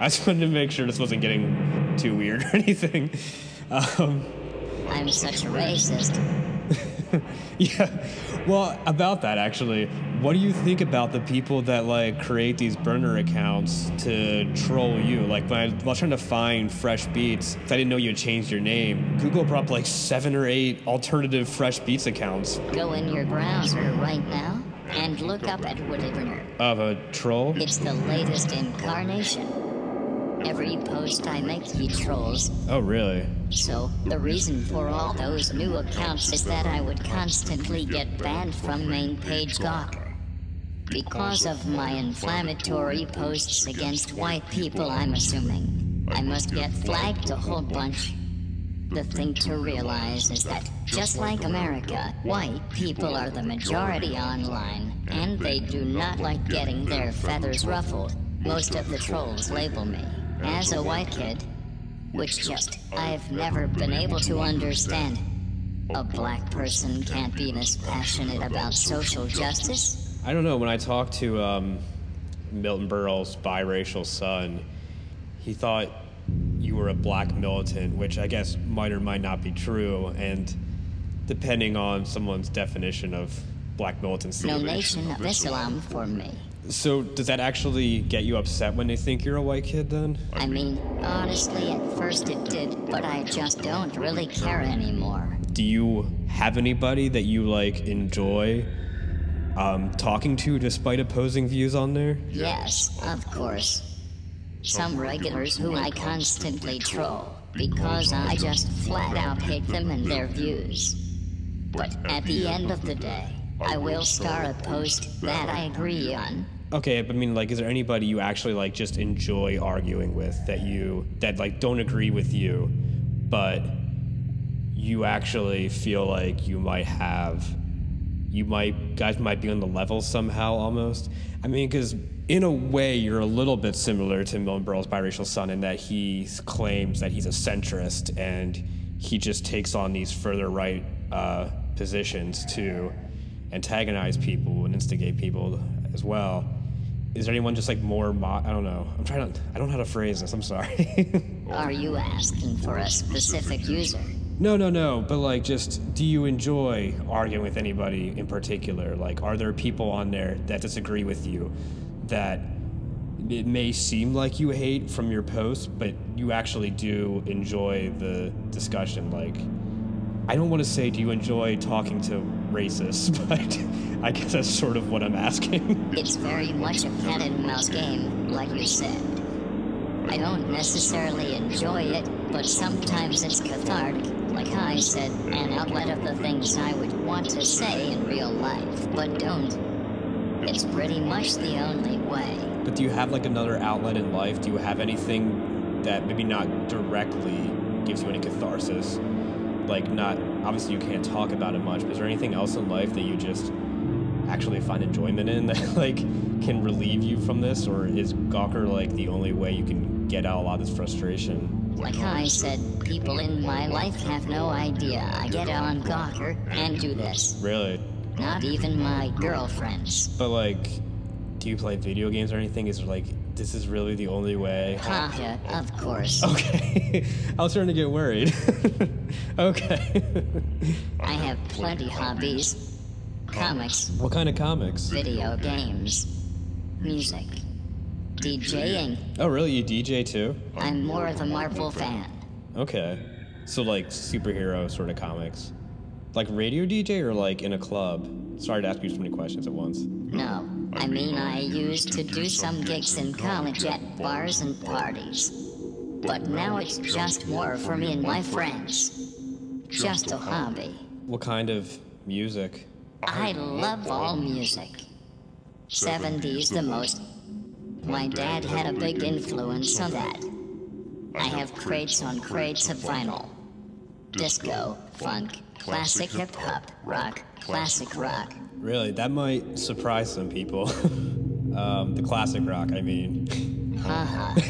i just wanted to make sure this wasn't getting too weird or anything um, I'm such a racist. Yeah. Well, about that actually, what do you think about the people that like create these burner accounts to troll you? Like when I was trying to find Fresh beats, I didn't know you had changed your name. Google brought up like seven or eight alternative Fresh Beats accounts Go in your browser right now and look up at Woodburner. of a troll. It's the latest incarnation. Every post I make, he trolls. Oh, really? So, the reason for all those new accounts is that I would constantly get banned from main page Gawker. Because of my inflammatory posts against white people, I'm assuming. I must get flagged a whole bunch. The thing to realize is that, just like America, white people are the majority online, and they do not like getting their feathers ruffled. Most of the trolls label me as a white kid, which just I've never been able to understand. A black person can't be this passionate about social justice. I don't know. When I talked to um, Milton Berle's biracial son, he thought you were a black militant, which I guess might or might not be true. And depending on someone's definition of black militancy. No nation of Islam for me. So does that actually get you upset when they think you're a white kid then? I mean, honestly, at first it did, but I just don't really care anymore. Do you have anybody that you like enjoy um, talking to despite opposing views on there? Yes, of course. Some regulars who I constantly troll because I just flat out hate them and their views. But at the end of the day, I will star a post that I agree on. Okay, but I mean, like, is there anybody you actually like just enjoy arguing with that you that like don't agree with you, but you actually feel like you might have, you might guys might be on the level somehow almost. I mean, because in a way, you're a little bit similar to Milton Berle's biracial son in that he claims that he's a centrist and he just takes on these further right uh, positions to antagonize people and instigate people as well. Is there anyone just like more? Mo- I don't know. I'm trying to. I don't know how to phrase this. I'm sorry. Are you asking for a specific user? no, no, no. But like, just do you enjoy arguing with anybody in particular? Like, are there people on there that disagree with you that it may seem like you hate from your posts, but you actually do enjoy the discussion? Like, I don't want to say, do you enjoy talking to racists, but I guess that's sort of what I'm asking. It's very much a cat and mouse game, like you said. I don't necessarily enjoy it, but sometimes it's cathartic, like I said, an outlet of the things I would want to say in real life, but don't. It's pretty much the only way. But do you have like another outlet in life? Do you have anything that maybe not directly gives you any catharsis? Like, not obviously you can't talk about it much, but is there anything else in life that you just actually find enjoyment in that like can relieve you from this, or is Gawker like the only way you can get out a lot of this frustration? Like I said, people in my life have no idea I get on Gawker and do this. Really? Not even my girlfriends. But like, do you play video games or anything? Is there like this is really the only way? Haha, of course. Okay, I was starting to get worried. okay. I have plenty hobbies. Comics, what kind of comics? video games, music, DJing. Oh, really? You DJ too? I'm more of a Marvel fan. Okay. So like superhero sort of comics. Like radio DJ or like in a club? Sorry to ask you so many questions at once. No, I mean I used to do some gigs in college at bars and parties. But now it's just more for me and my friends. Just a hobby. What kind of music? I love all music. 70s the most. My dad had a big influence on that. I have crates on crates of vinyl. Disco, funk, classic hip hop, rock, classic rock. Really? That might surprise some people. um, the classic rock, I mean. Haha.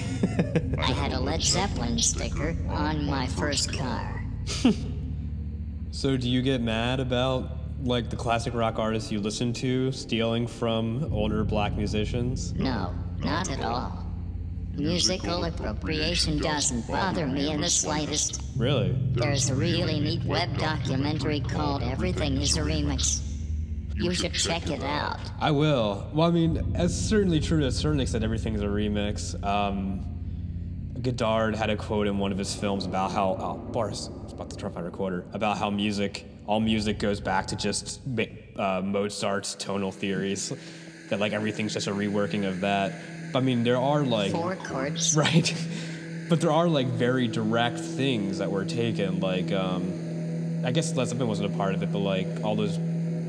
I had a Led Zeppelin sticker on my first car. So do you get mad about like the classic rock artists you listen to stealing from older black musicians? No, not at all. Musical appropriation doesn't bother me in the slightest. Really? There's a really neat web documentary called Everything is a Remix. You should check it out. I will. Well, I mean, that's certainly true to a certain extent. Everything's a remix. Um, Godard had a quote in one of his films about how oh, Boris is about to turn off my recorder about how music, all music goes back to just uh, Mozart's tonal theories. That like everything's just a reworking of that. But I mean, there are like Four chords. right, but there are like very direct things that were taken. Like, um, I guess Led Zeppelin wasn't a part of it, but like all those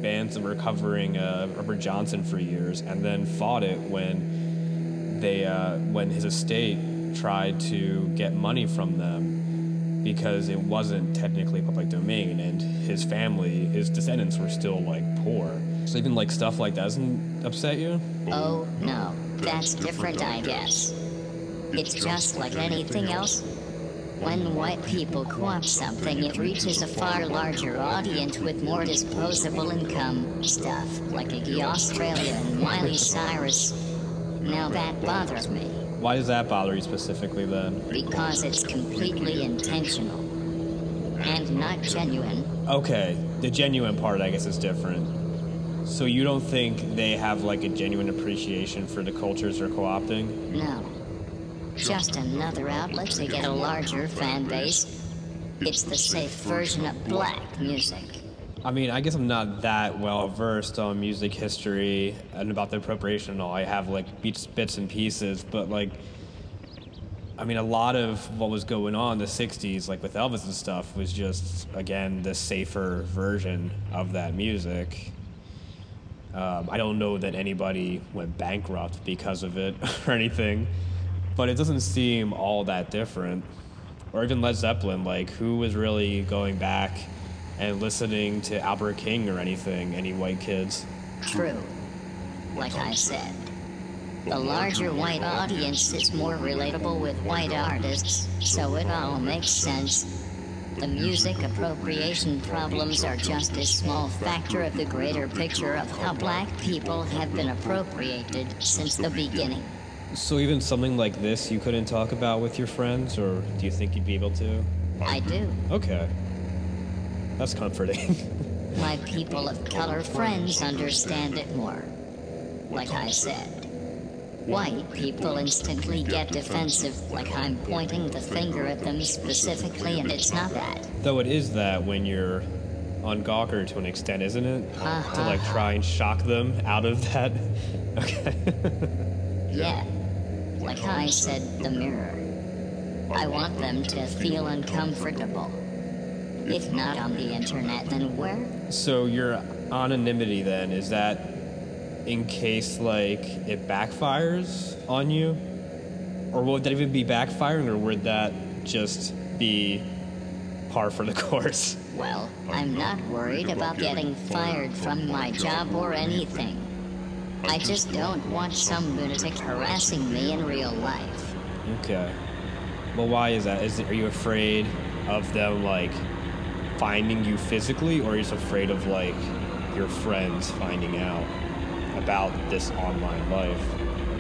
bands that were covering uh, Robert Johnson for years, and then fought it when they uh, when his estate tried to get money from them because it wasn't technically public domain, and his family, his descendants, were still like poor. So even like stuff like that doesn't upset you. Oh, no. That's different, I guess. It's just like anything else. When white people co-opt something, it reaches a far larger audience with more disposable income. Stuff like Iggy Azalea and Miley Cyrus. Now that bothers me, Why does that bother you specifically then? because it's completely intentional. And not genuine. Okay, the genuine part, I guess, is different. So you don't think they have like a genuine appreciation for the cultures they're co-opting? No. Just another outlet to get a larger fan base. It's the safe version of black music. I mean, I guess I'm not that well versed on music history and about the appropriation and all. I have like bits, bits and pieces, but like, I mean, a lot of what was going on in the '60s, like with Elvis and stuff, was just again the safer version of that music. Um, I don't know that anybody went bankrupt because of it or anything, but it doesn't seem all that different. Or even Led Zeppelin, like who was really going back and listening to Albert King or anything? Any white kids? True. Like I said, the larger white audience is more relatable with white artists, so it all makes sense. The music appropriation problems are just a small factor of the greater picture of how black people have been appropriated since the beginning. So even something like this you couldn't talk about with your friends, or do you think you'd be able to? I do. Okay. That's comforting. My people of color friends understand it more. Like I said, White people instantly get defensive, like I'm pointing the finger at them specifically, and it's not that. Though it is that when you're on Gawker to an extent, isn't it? Uh-huh. To like try and shock them out of that. Okay. Yeah. Like I said, the mirror. I want them to feel uncomfortable. If not on the internet, then where? so your anonymity then is that in case like it backfires on you, or would that even be backfiring, or would that just be par for the course? Well, I'm not worried about getting fired from my job or anything. I just don't want some lunatic harassing me in real life. Okay. Well, why is that? Is it, are you afraid of them like finding you physically, or are you just afraid of like your friends finding out about this online life?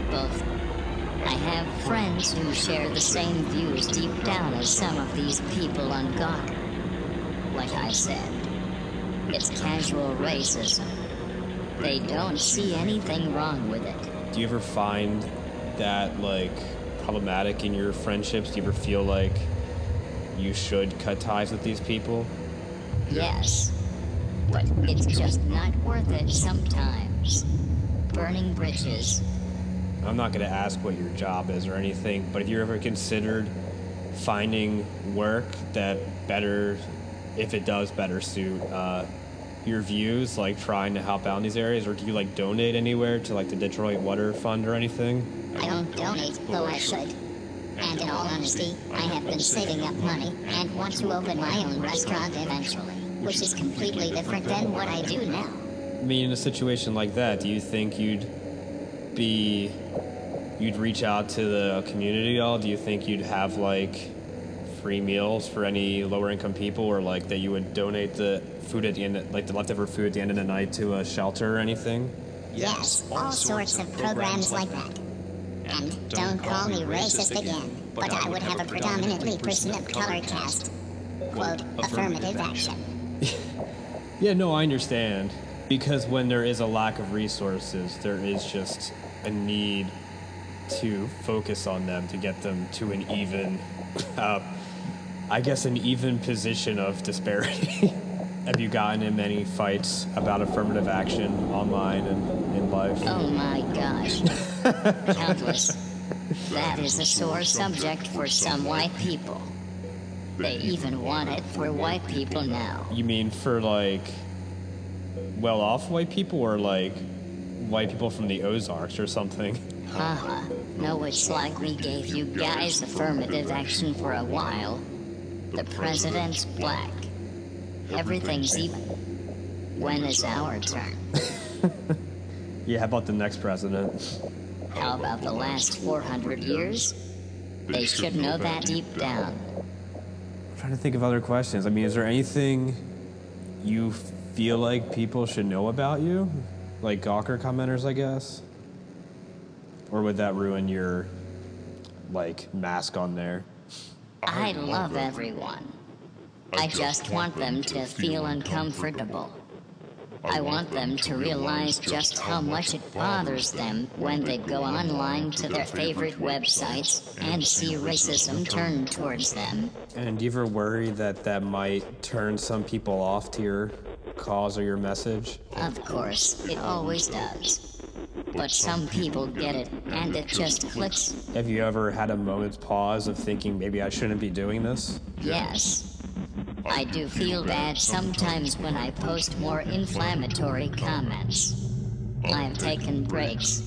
Both. I have friends who share the same views deep down as some of these people on Gawker. Like I said, it's casual racism. They don't see anything wrong with it. Do you ever find that like problematic in your friendships? Do you ever feel like you should cut ties with these people? Yes. But it's just not worth it sometimes. Burning bridges. I'm not going to ask what your job is or anything, but have you ever considered finding work that better, if it does better suit uh, your views, like trying to help out in these areas, or do you like donate anywhere to like the Detroit Water Fund or anything? I don't donate, though I should. And in all honesty, I have been saving up money and want to open my own restaurant eventually, which is completely different than what I do now. I mean, in a situation like that, do you think you'd be, you'd reach out to the community at all? Do you think you'd have like free meals for any lower income people, or like that you would donate the food at the end, like the leftover food at the end of the night to a shelter or anything? Yes, all sorts of programs like that. And don't call me racist again, but I would have a predominantly person of color cast. Quote, affirmative action. Yeah, no, I understand. Because when there is a lack of resources, there is just a need to focus on them to get them to an even, uh, I guess, an even position of disparity. Have you gotten in many fights about affirmative action online and in life? Oh my gosh. Countless. That is a sore subject for some white people. They even want it for white people now. You mean for like well off white people or like white people from the Ozarks or something? Haha. No, it's like we gave you guys affirmative action for a while. The president's black. Everything's even. When is our turn? Yeah, how about the next president? How about the last 400 years? They should know that deep down. I'm trying to think of other questions. I mean, is there anything you feel like people should know about you? Like Gawker commenters, I guess? Or would that ruin your, like, mask on there? I love everyone. I just want them to feel uncomfortable. I want them to realize just how much it bothers them when they go online to their favorite websites and see racism turned towards them. And do you ever worry that that might turn some people off to your cause or your message? Of course, it always does. But some people get it, and it just clicks. Have you ever had a moment's pause of thinking maybe I shouldn't be doing this? Yes. I do feel bad sometimes when I post more inflammatory comments. I've taken breaks.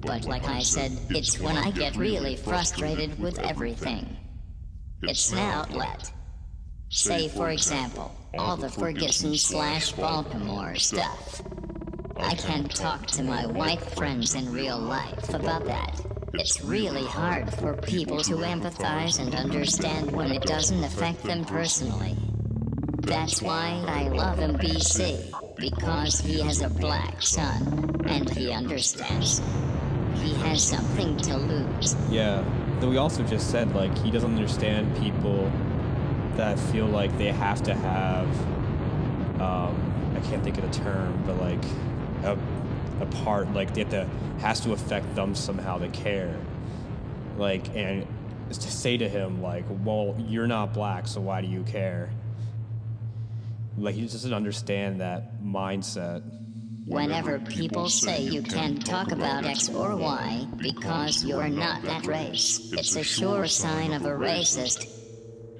But like I said, it's when I get really frustrated with everything. It's an outlet. Say, for example, all the Ferguson slash Baltimore stuff. I can't talk to my white friends in real life about that. It's really hard for people to empathize and understand when it doesn't affect them personally. That's why I love him, BC, because he has a black son, and he understands. He has something to lose. Yeah. Though we also just said, like, he doesn't understand people that feel like they have to have, um, I can't think of the term, but like, a a part like they have to has to affect them somehow to care. Like and to say to him like well you're not black so why do you care? Like he just doesn't understand that mindset. Whenever people say you can't talk about X or Y because you're not that race, it's a sure sign of a racist.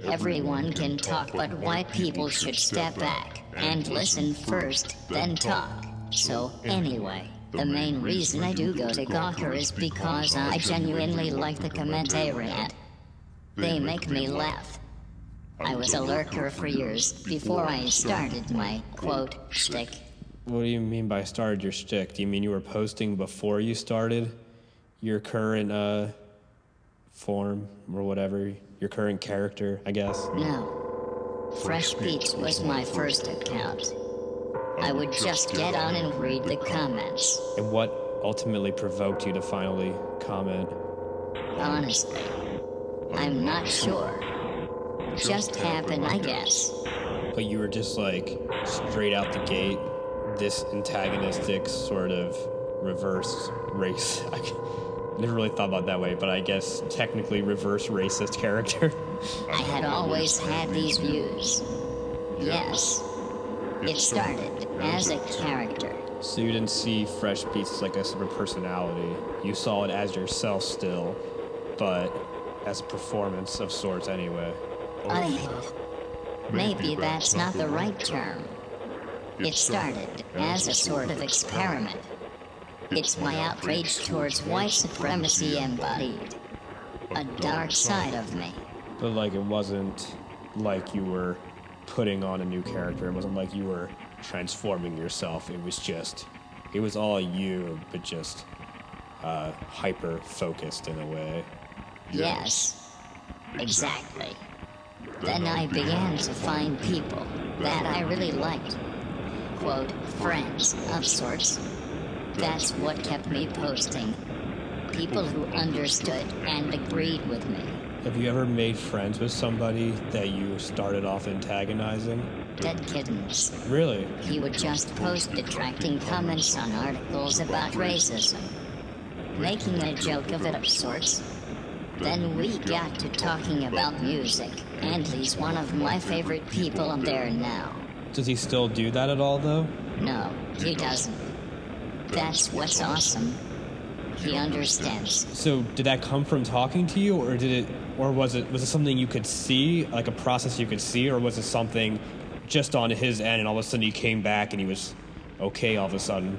Everyone can talk, but white people should step back and listen first, then talk. So, anyway, the main reason I do go to Gawker is because I genuinely like the commentariat. They make me laugh. I was a lurker for years before I started my, quote, shtick. what do you mean by started your shtick do you mean you were posting before you started your current uh form or whatever your current character i guess No. Fresh Beats was my first account. I would just get on and read the comments. and what ultimately provoked you to finally comment Honestly, I'm not sure. Just happened, I guess. but you were just like straight out the gate this antagonistic sort of reverse race I never really thought about it that way but i guess technically reverse racist character I had always had these views. Yes. It started as a character. so you didn't see fresh beats as like a separate personality you saw it as yourself still but as a performance of sorts anyway I. Maybe that's not the right term. It started as a sort of experiment. It's my outrage towards white supremacy embodied. A dark side of me. But like it wasn't like you were putting on a new character. It wasn't like you were transforming yourself. It was just it was all you, but just uh, hyper focused in a way. Yes, exactly. Then I began to find people that I really liked. Quote, friends of sorts. That's what kept me posting. People who understood and agreed with me. Have you ever made friends with somebody that you started off antagonizing? Dead kittens. Really? He would just post detracting comments on articles about racism, making a joke of it of sorts. Then we got to talking about music, and he's one of my favorite people on there now. Does he still do that at all though? No, he doesn't. That's what's awesome. He understands. So did that come from talking to you, or did it, or was it was it something you could see, like a process you could see, or was it something just on his end, and all of a sudden he came back and he was okay all of a sudden?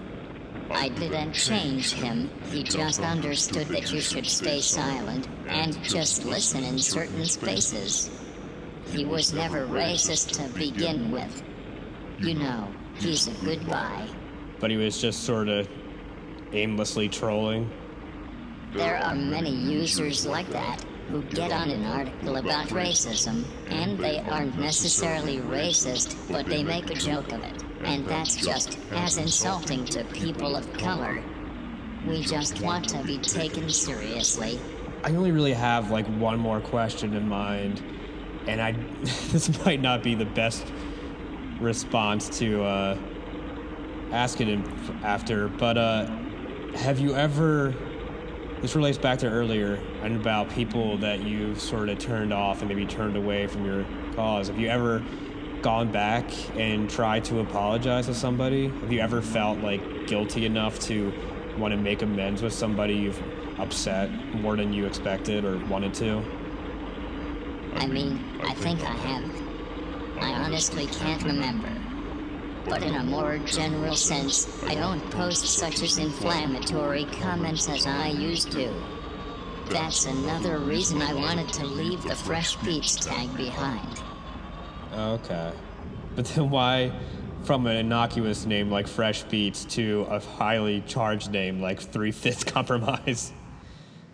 I didn't change him. He just understood that you should stay silent and just listen in certain spaces. He was never racist to begin with. You know, he's a good guy. But he was just sort of aimlessly trolling. There are many users like that who get on an article about racism, and they aren't necessarily racist, but they make a joke of it. And that's just as insulting to people of color. We just want to be taken seriously. I only really have like one more question in mind, and I this might not be the best response to uh, ask it in, after, but uh, have you ever? This relates back to earlier and about people that you've sort of turned off and maybe turned away from your cause. Have you ever gone back and tried to apologize to somebody? Have you ever felt like guilty enough to want to make amends with somebody you've upset more than you expected or wanted to? I mean, I think I have. I honestly can't remember. But in a more general sense, I don't post such as inflammatory comments as I used to. That's another reason I wanted to leave the Fresh Beats tag behind. Okay. But then why from an innocuous name like Fresh Beats to a highly charged name like Three Fifths Compromise?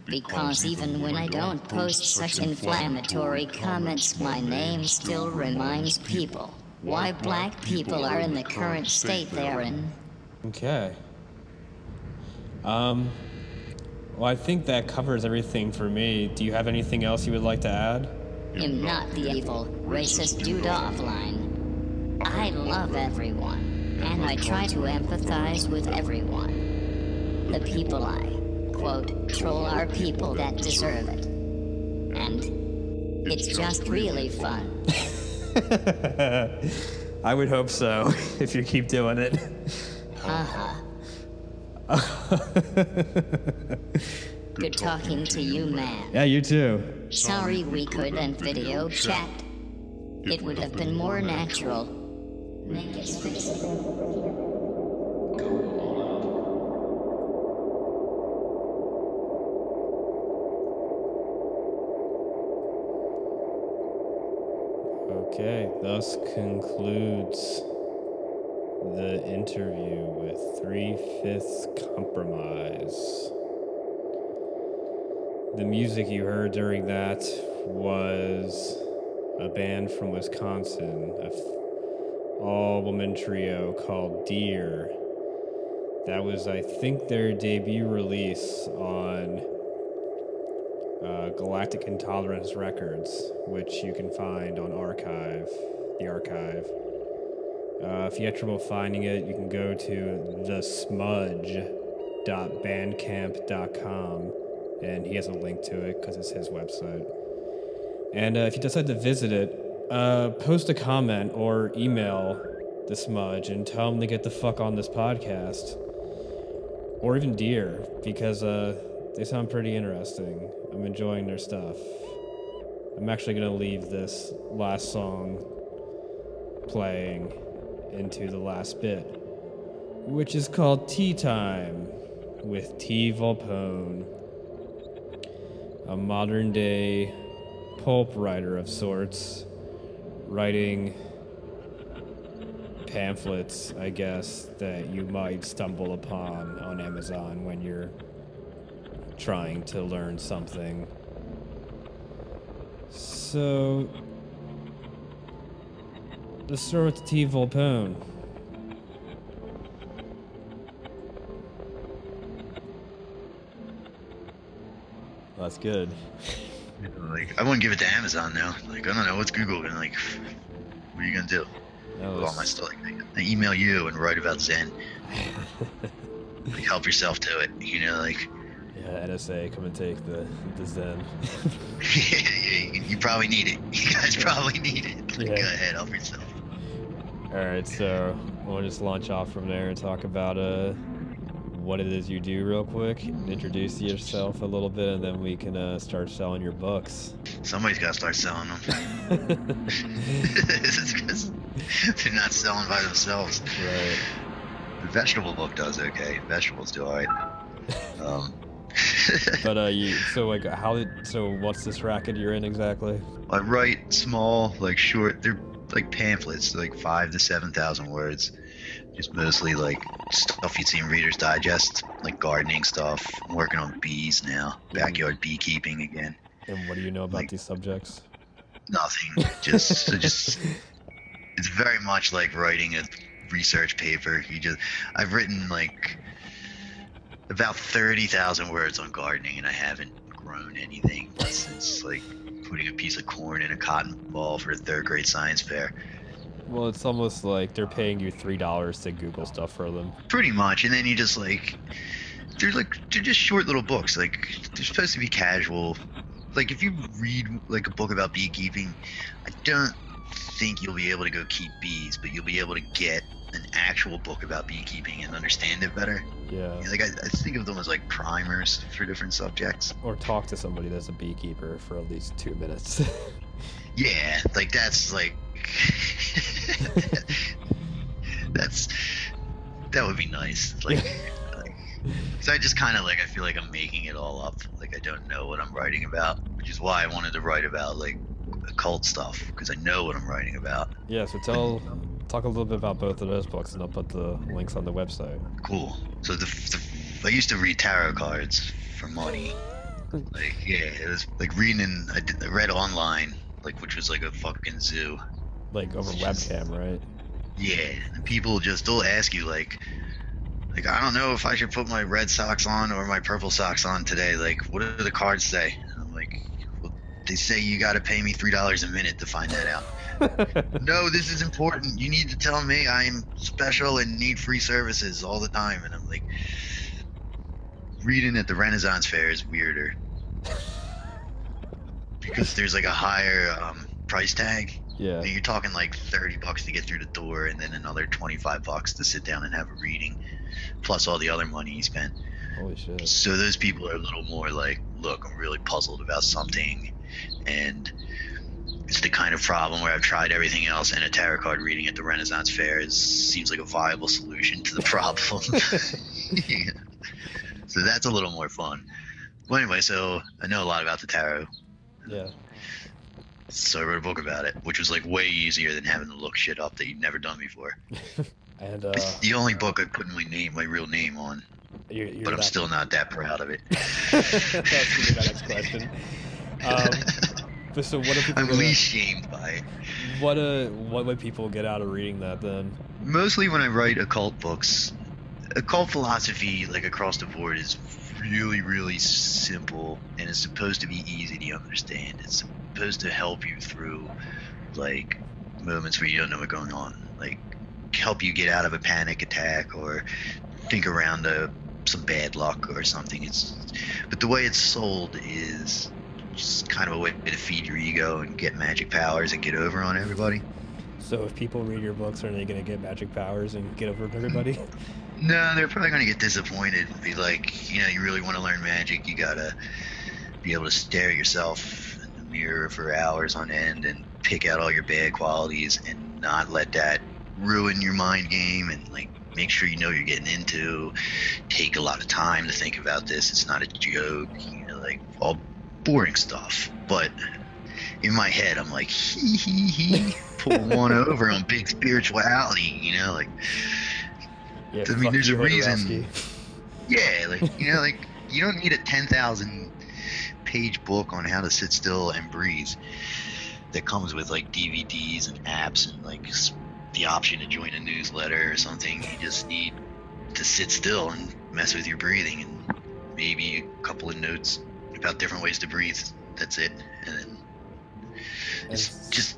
Because even when I don't post such inflammatory comments, my name still reminds people why black people are in the current state they're in. Okay. Um, well, I think that covers everything for me. Do you have anything else you would like to add? I'm not the evil, racist dude offline. I love everyone, and I try to empathize with everyone. the people I, quote, troll are people that deserve it. And it's just really fun. I would hope so if you keep doing it. Haha. Good talking to you, man. Yeah, you too. Sorry we couldn't video chat. It would have been more natural. Make it specific. Okay, thus concludes the interview with Three Fifths Compromise. The music you heard during that was a band from Wisconsin, a all woman trio called Deer. That was, I think, their debut release on uh, Galactic Intolerance Records, which you can find on Archive, the Archive. Uh, if you have trouble finding it, you can go to thesmudge.bandcamp.com, and he has a link to it because it's his website. And uh, if you decide to visit it, uh, post a comment or email the Smudge and tell him to get the fuck on this podcast, or even Deer, because uh, they sound pretty interesting. I'm enjoying their stuff. I'm actually gonna leave this last song playing into the last bit, which is called Tea Time with T. Volpone, a modern day pulp writer of sorts, writing pamphlets, I guess, that you might stumble upon on Amazon when you're trying to learn something. So, let's start with T. Volpone. That's good. Like, I wouldn't give it to Amazon now. Like, I don't know what's Google gonna like. What are you gonna do That with all my was- stuff? Like, they email you and write about Zen. like, help yourself to it. You know, like, Yeah, NSA, come and take the, the Zen. you, you probably need it. You guys probably need it. Yeah. Go ahead, help yourself. All right, so we'll just launch off from there and talk about uh, what it is you do real quick. Introduce yourself a little bit, and then we can uh, start selling your books. Somebody's got to start selling them. They're not selling by themselves. Right. The vegetable book does okay. Vegetables do alright. Um, But uh, you so like how did so what's this racket you're in exactly? I write small, like short. They're like pamphlets, like five to seven thousand words. Just mostly like stuff you'd see in Reader's Digest, like gardening stuff. I'm working on bees now, backyard beekeeping again. And what do you know about Like- these subjects? Nothing. Just, so just. It's very much like writing a research paper. You just, I've written like about thirty thousand words on gardening, and I haven't grown anything since like putting a piece of corn in a cotton ball for a third grade science fair. Well, it's almost like they're paying you three dollars to Google stuff for them. Pretty much, and then you just like they're like they're just short little books. Like they're supposed to be casual. Like if you read like a book about beekeeping, I don't think you'll be able to go keep bees, but you'll be able to get an actual book about beekeeping and understand it better. Yeah. Like I, I think of them as like primers for different subjects. Or talk to somebody that's a beekeeper for at least two minutes. Yeah, like that's like that's that would be nice. Like, like cause I just kind of like I feel like I'm making it all up. Like I don't know what I'm writing about, which is why I wanted to write about like occult stuff because I know what I'm writing about. yeah. So tell, talk a little bit about both of those books, and I'll put the links on the website. Cool. So the, the I used to read tarot cards for money. Like yeah, it was like reading. I, did, I read online, like which was like a fucking zoo. Like over webcam, right? Yeah, and people just they'll ask you like, like I don't know if I should put my red socks on or my purple socks on today. Like, what do the cards say? And I'm like, well, they say you got to pay me three dollars a minute to find that out. no, this is important. You need to tell me I'm special and need free services all the time. And I'm like, reading at the Renaissance Fair is weirder because there's like a higher um, price tag. Yeah. You're talking like 30 bucks to get through the door, and then another 25 bucks to sit down and have a reading, plus all the other money you spent. Holy shit. So those people are a little more like, look, I'm really puzzled about something, and it's the kind of problem where I've tried everything else, and a tarot card reading at the Renaissance Fair is seems like a viable solution to the problem. Yeah. So that's a little more fun. Well, anyway, so I know a lot about the tarot, Yeah. so I wrote a book about it, which was like way easier than having to look shit up that you'd never done before. And uh, It's the only book I put my name, my real name on, you're, you're but I'm not- still not that proud of it. That's gonna be my next question. Um, but so what I'm get least shamed by it. what uh what would people get out of reading that then? Mostly when I write occult books, occult philosophy, like across the board, is really, really simple and it's supposed to be easy to understand. It's supposed to help you through, like, moments where you don't know what's going on. Like, help you get out of a panic attack or think around a, some bad luck or something. It's, but the way it's sold is just kind of a way to feed your ego and get magic powers and get over on everybody. So if people read your books, are they gonna get magic powers and get over on everybody? No, they're probably going to get disappointed. And be like, you know, you really want to learn magic, you gotta be able to stare at yourself in the mirror for hours on end and pick out all your bad qualities and not let that ruin your mind game and like make sure you know you're getting into. Take a lot of time to think about this. It's not a joke, you know, like all boring stuff. But in my head, I'm like, hee hee hee, pull one over on big spirituality, you know, like. Yeah, I mean, there's a reason- Yeah, like you know, like you don't need a ten thousand page book on how to sit still and breathe that comes with like DVDs and apps and like the option to join a newsletter or something. You just need to sit still and mess with your breathing and maybe a couple of notes about different ways to breathe. That's it. And then it's just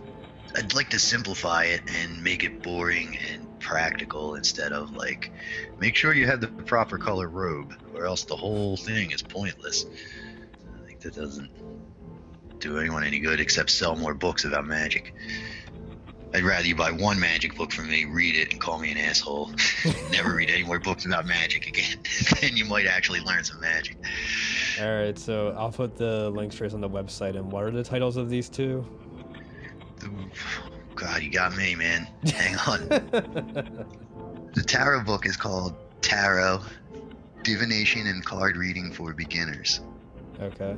I'd like to simplify it and make it boring and practical instead of like make sure you have the proper color robe or else the whole thing is pointless. I think that doesn't do anyone any good except sell more books about magic. I'd rather you buy one magic book from me, read it, and call me an asshole. Never read any more books about magic again. then you might actually learn some magic. All right, so I'll put the links for us on the website. And what are the titles of these two? God, you got me, man. Hang on. The tarot book is called Tarot Divination and Card Reading for Beginners. okay.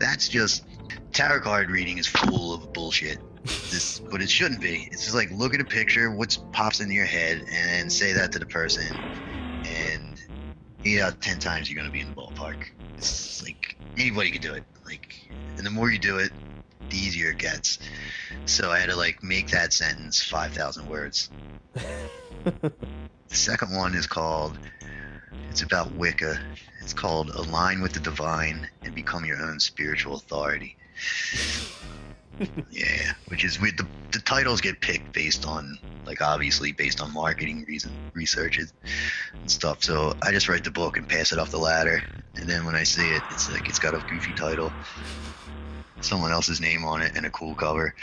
That's just tarot card reading is full of bullshit. This, but it shouldn't be. It's just like look at a picture, what pops into your head, and say that to the person, and eight out of ten times you're gonna be in the ballpark. It's like anybody can do it. Like, and the more you do it, the easier it gets. So I had to like make that sentence five thousand words. The second one is called. It's about Wicca. It's called Align with the Divine and Become Your Own Spiritual Authority. Yeah, which is weird. The, the titles get picked based on, like, obviously based on marketing reason researches and stuff. So I just write the book and pass it off the ladder, and then when I see it, it's like it's got a goofy title, someone else's name on it, and a cool cover.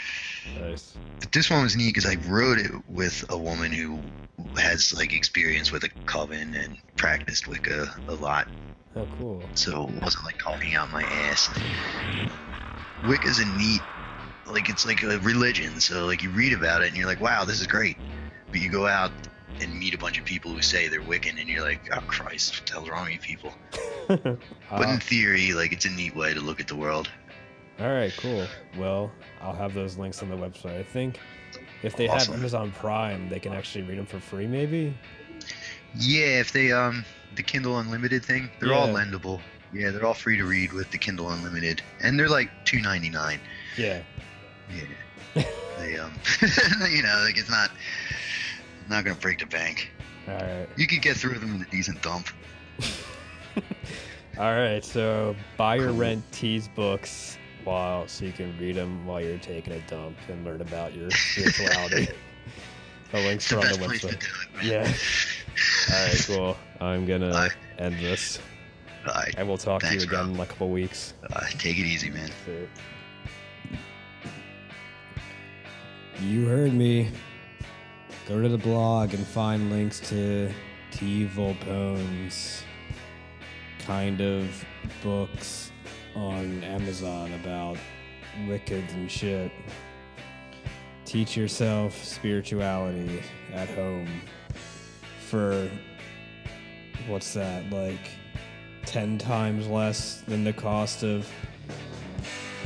Nice. But this one was neat because I wrote it with a woman who has like experience with a coven and practiced Wicca a lot, Oh, cool. so it wasn't like talking out my ass. Wicca's a neat, like it's like a religion. So like you read about it and you're like, wow, this is great. But you go out and meet a bunch of people who say they're Wiccan, and you're like, oh Christ, what the hell's wrong with you people? But Uh, in theory, like it's a neat way to look at the world. all right, cool. Well, I'll have those links on the website. I think if they Awesome. have Amazon Prime, they can actually read them for free, maybe. Yeah, if they um the Kindle Unlimited thing, they're all lendable. Yeah, they're all free to read with the Kindle Unlimited, and they're like two ninety nine. Yeah. Yeah, they um, you know, like it's not not gonna break the bank. All right. You could get through them with a decent dump. All right. So buy or rent T's books while so you can read them while you're taking a dump and learn about your spirituality. the links are on the website. it. Yeah. All right. Cool. I'm gonna Bye. end this. Right. I will talk to you again in a couple weeks. Uh, take it easy, man. You heard me. Go to the blog and find links to T. Volpone's kind of books on Amazon about Wiccans and shit. Teach yourself spirituality at home for what's that, like 10 times less than the cost of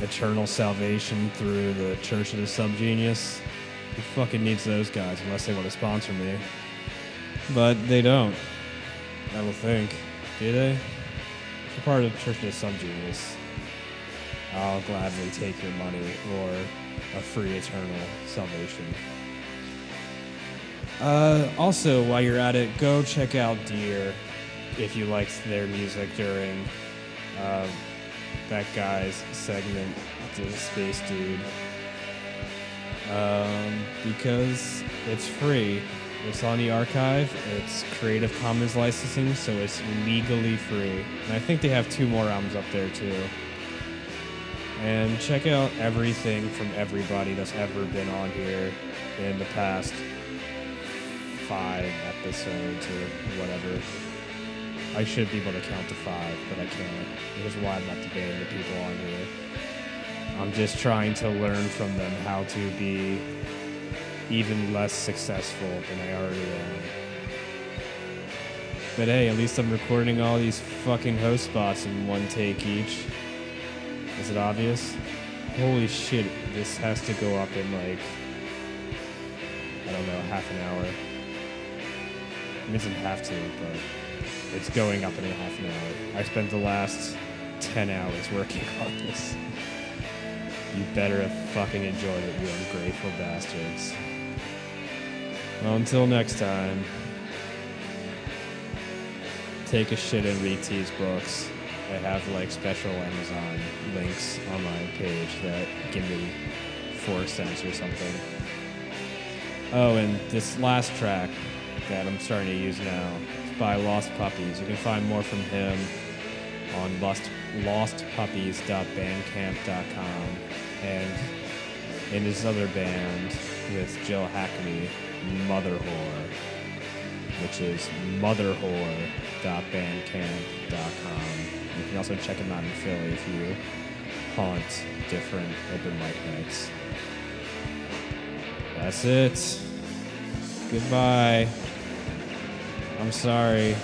eternal salvation through the Church of the Subgenius. Who fucking needs those guys unless they want to sponsor me? But they don't. I don't think. Do they? They're part of the Church of the Subgenius. I'll gladly take your money or a free eternal salvation. Uh, also, while you're at it, go check out Deer if you liked their music during uh, that guy's segment, the Space Dude. Um, because it's free. It's on the archive. It's Creative Commons licensing, so it's legally free. And I think they have two more albums up there too. And check out everything from everybody that's ever been on here in the past five episodes or whatever. I should be able to count to five, but I can't. Which is why I'm not debating the people on here. I'm just trying to learn from them how to be even less successful than I already am. But hey, at least I'm recording all these fucking host spots in one take each. Is it obvious? Holy shit, this has to go up in like, I don't know, half an hour. It doesn't have to, but it's going up in half an hour. I spent the last 10 hours working on this. You better have fucking enjoyed it, you ungrateful bastards. Well, until next time, take a shit and read these books. I have like special Amazon links on my page that give me four cents or something. Oh, and this last track that I'm starting to use now is by Lost Puppies. You can find more from him on lost, lostpuppies.bandcamp.com and in his other band with Jill Hackney, Mother Whore, which is motherwhore.bandcamp.com. You can also check him out in Philly if you haunt different open mic nights. That's it. Goodbye. I'm sorry.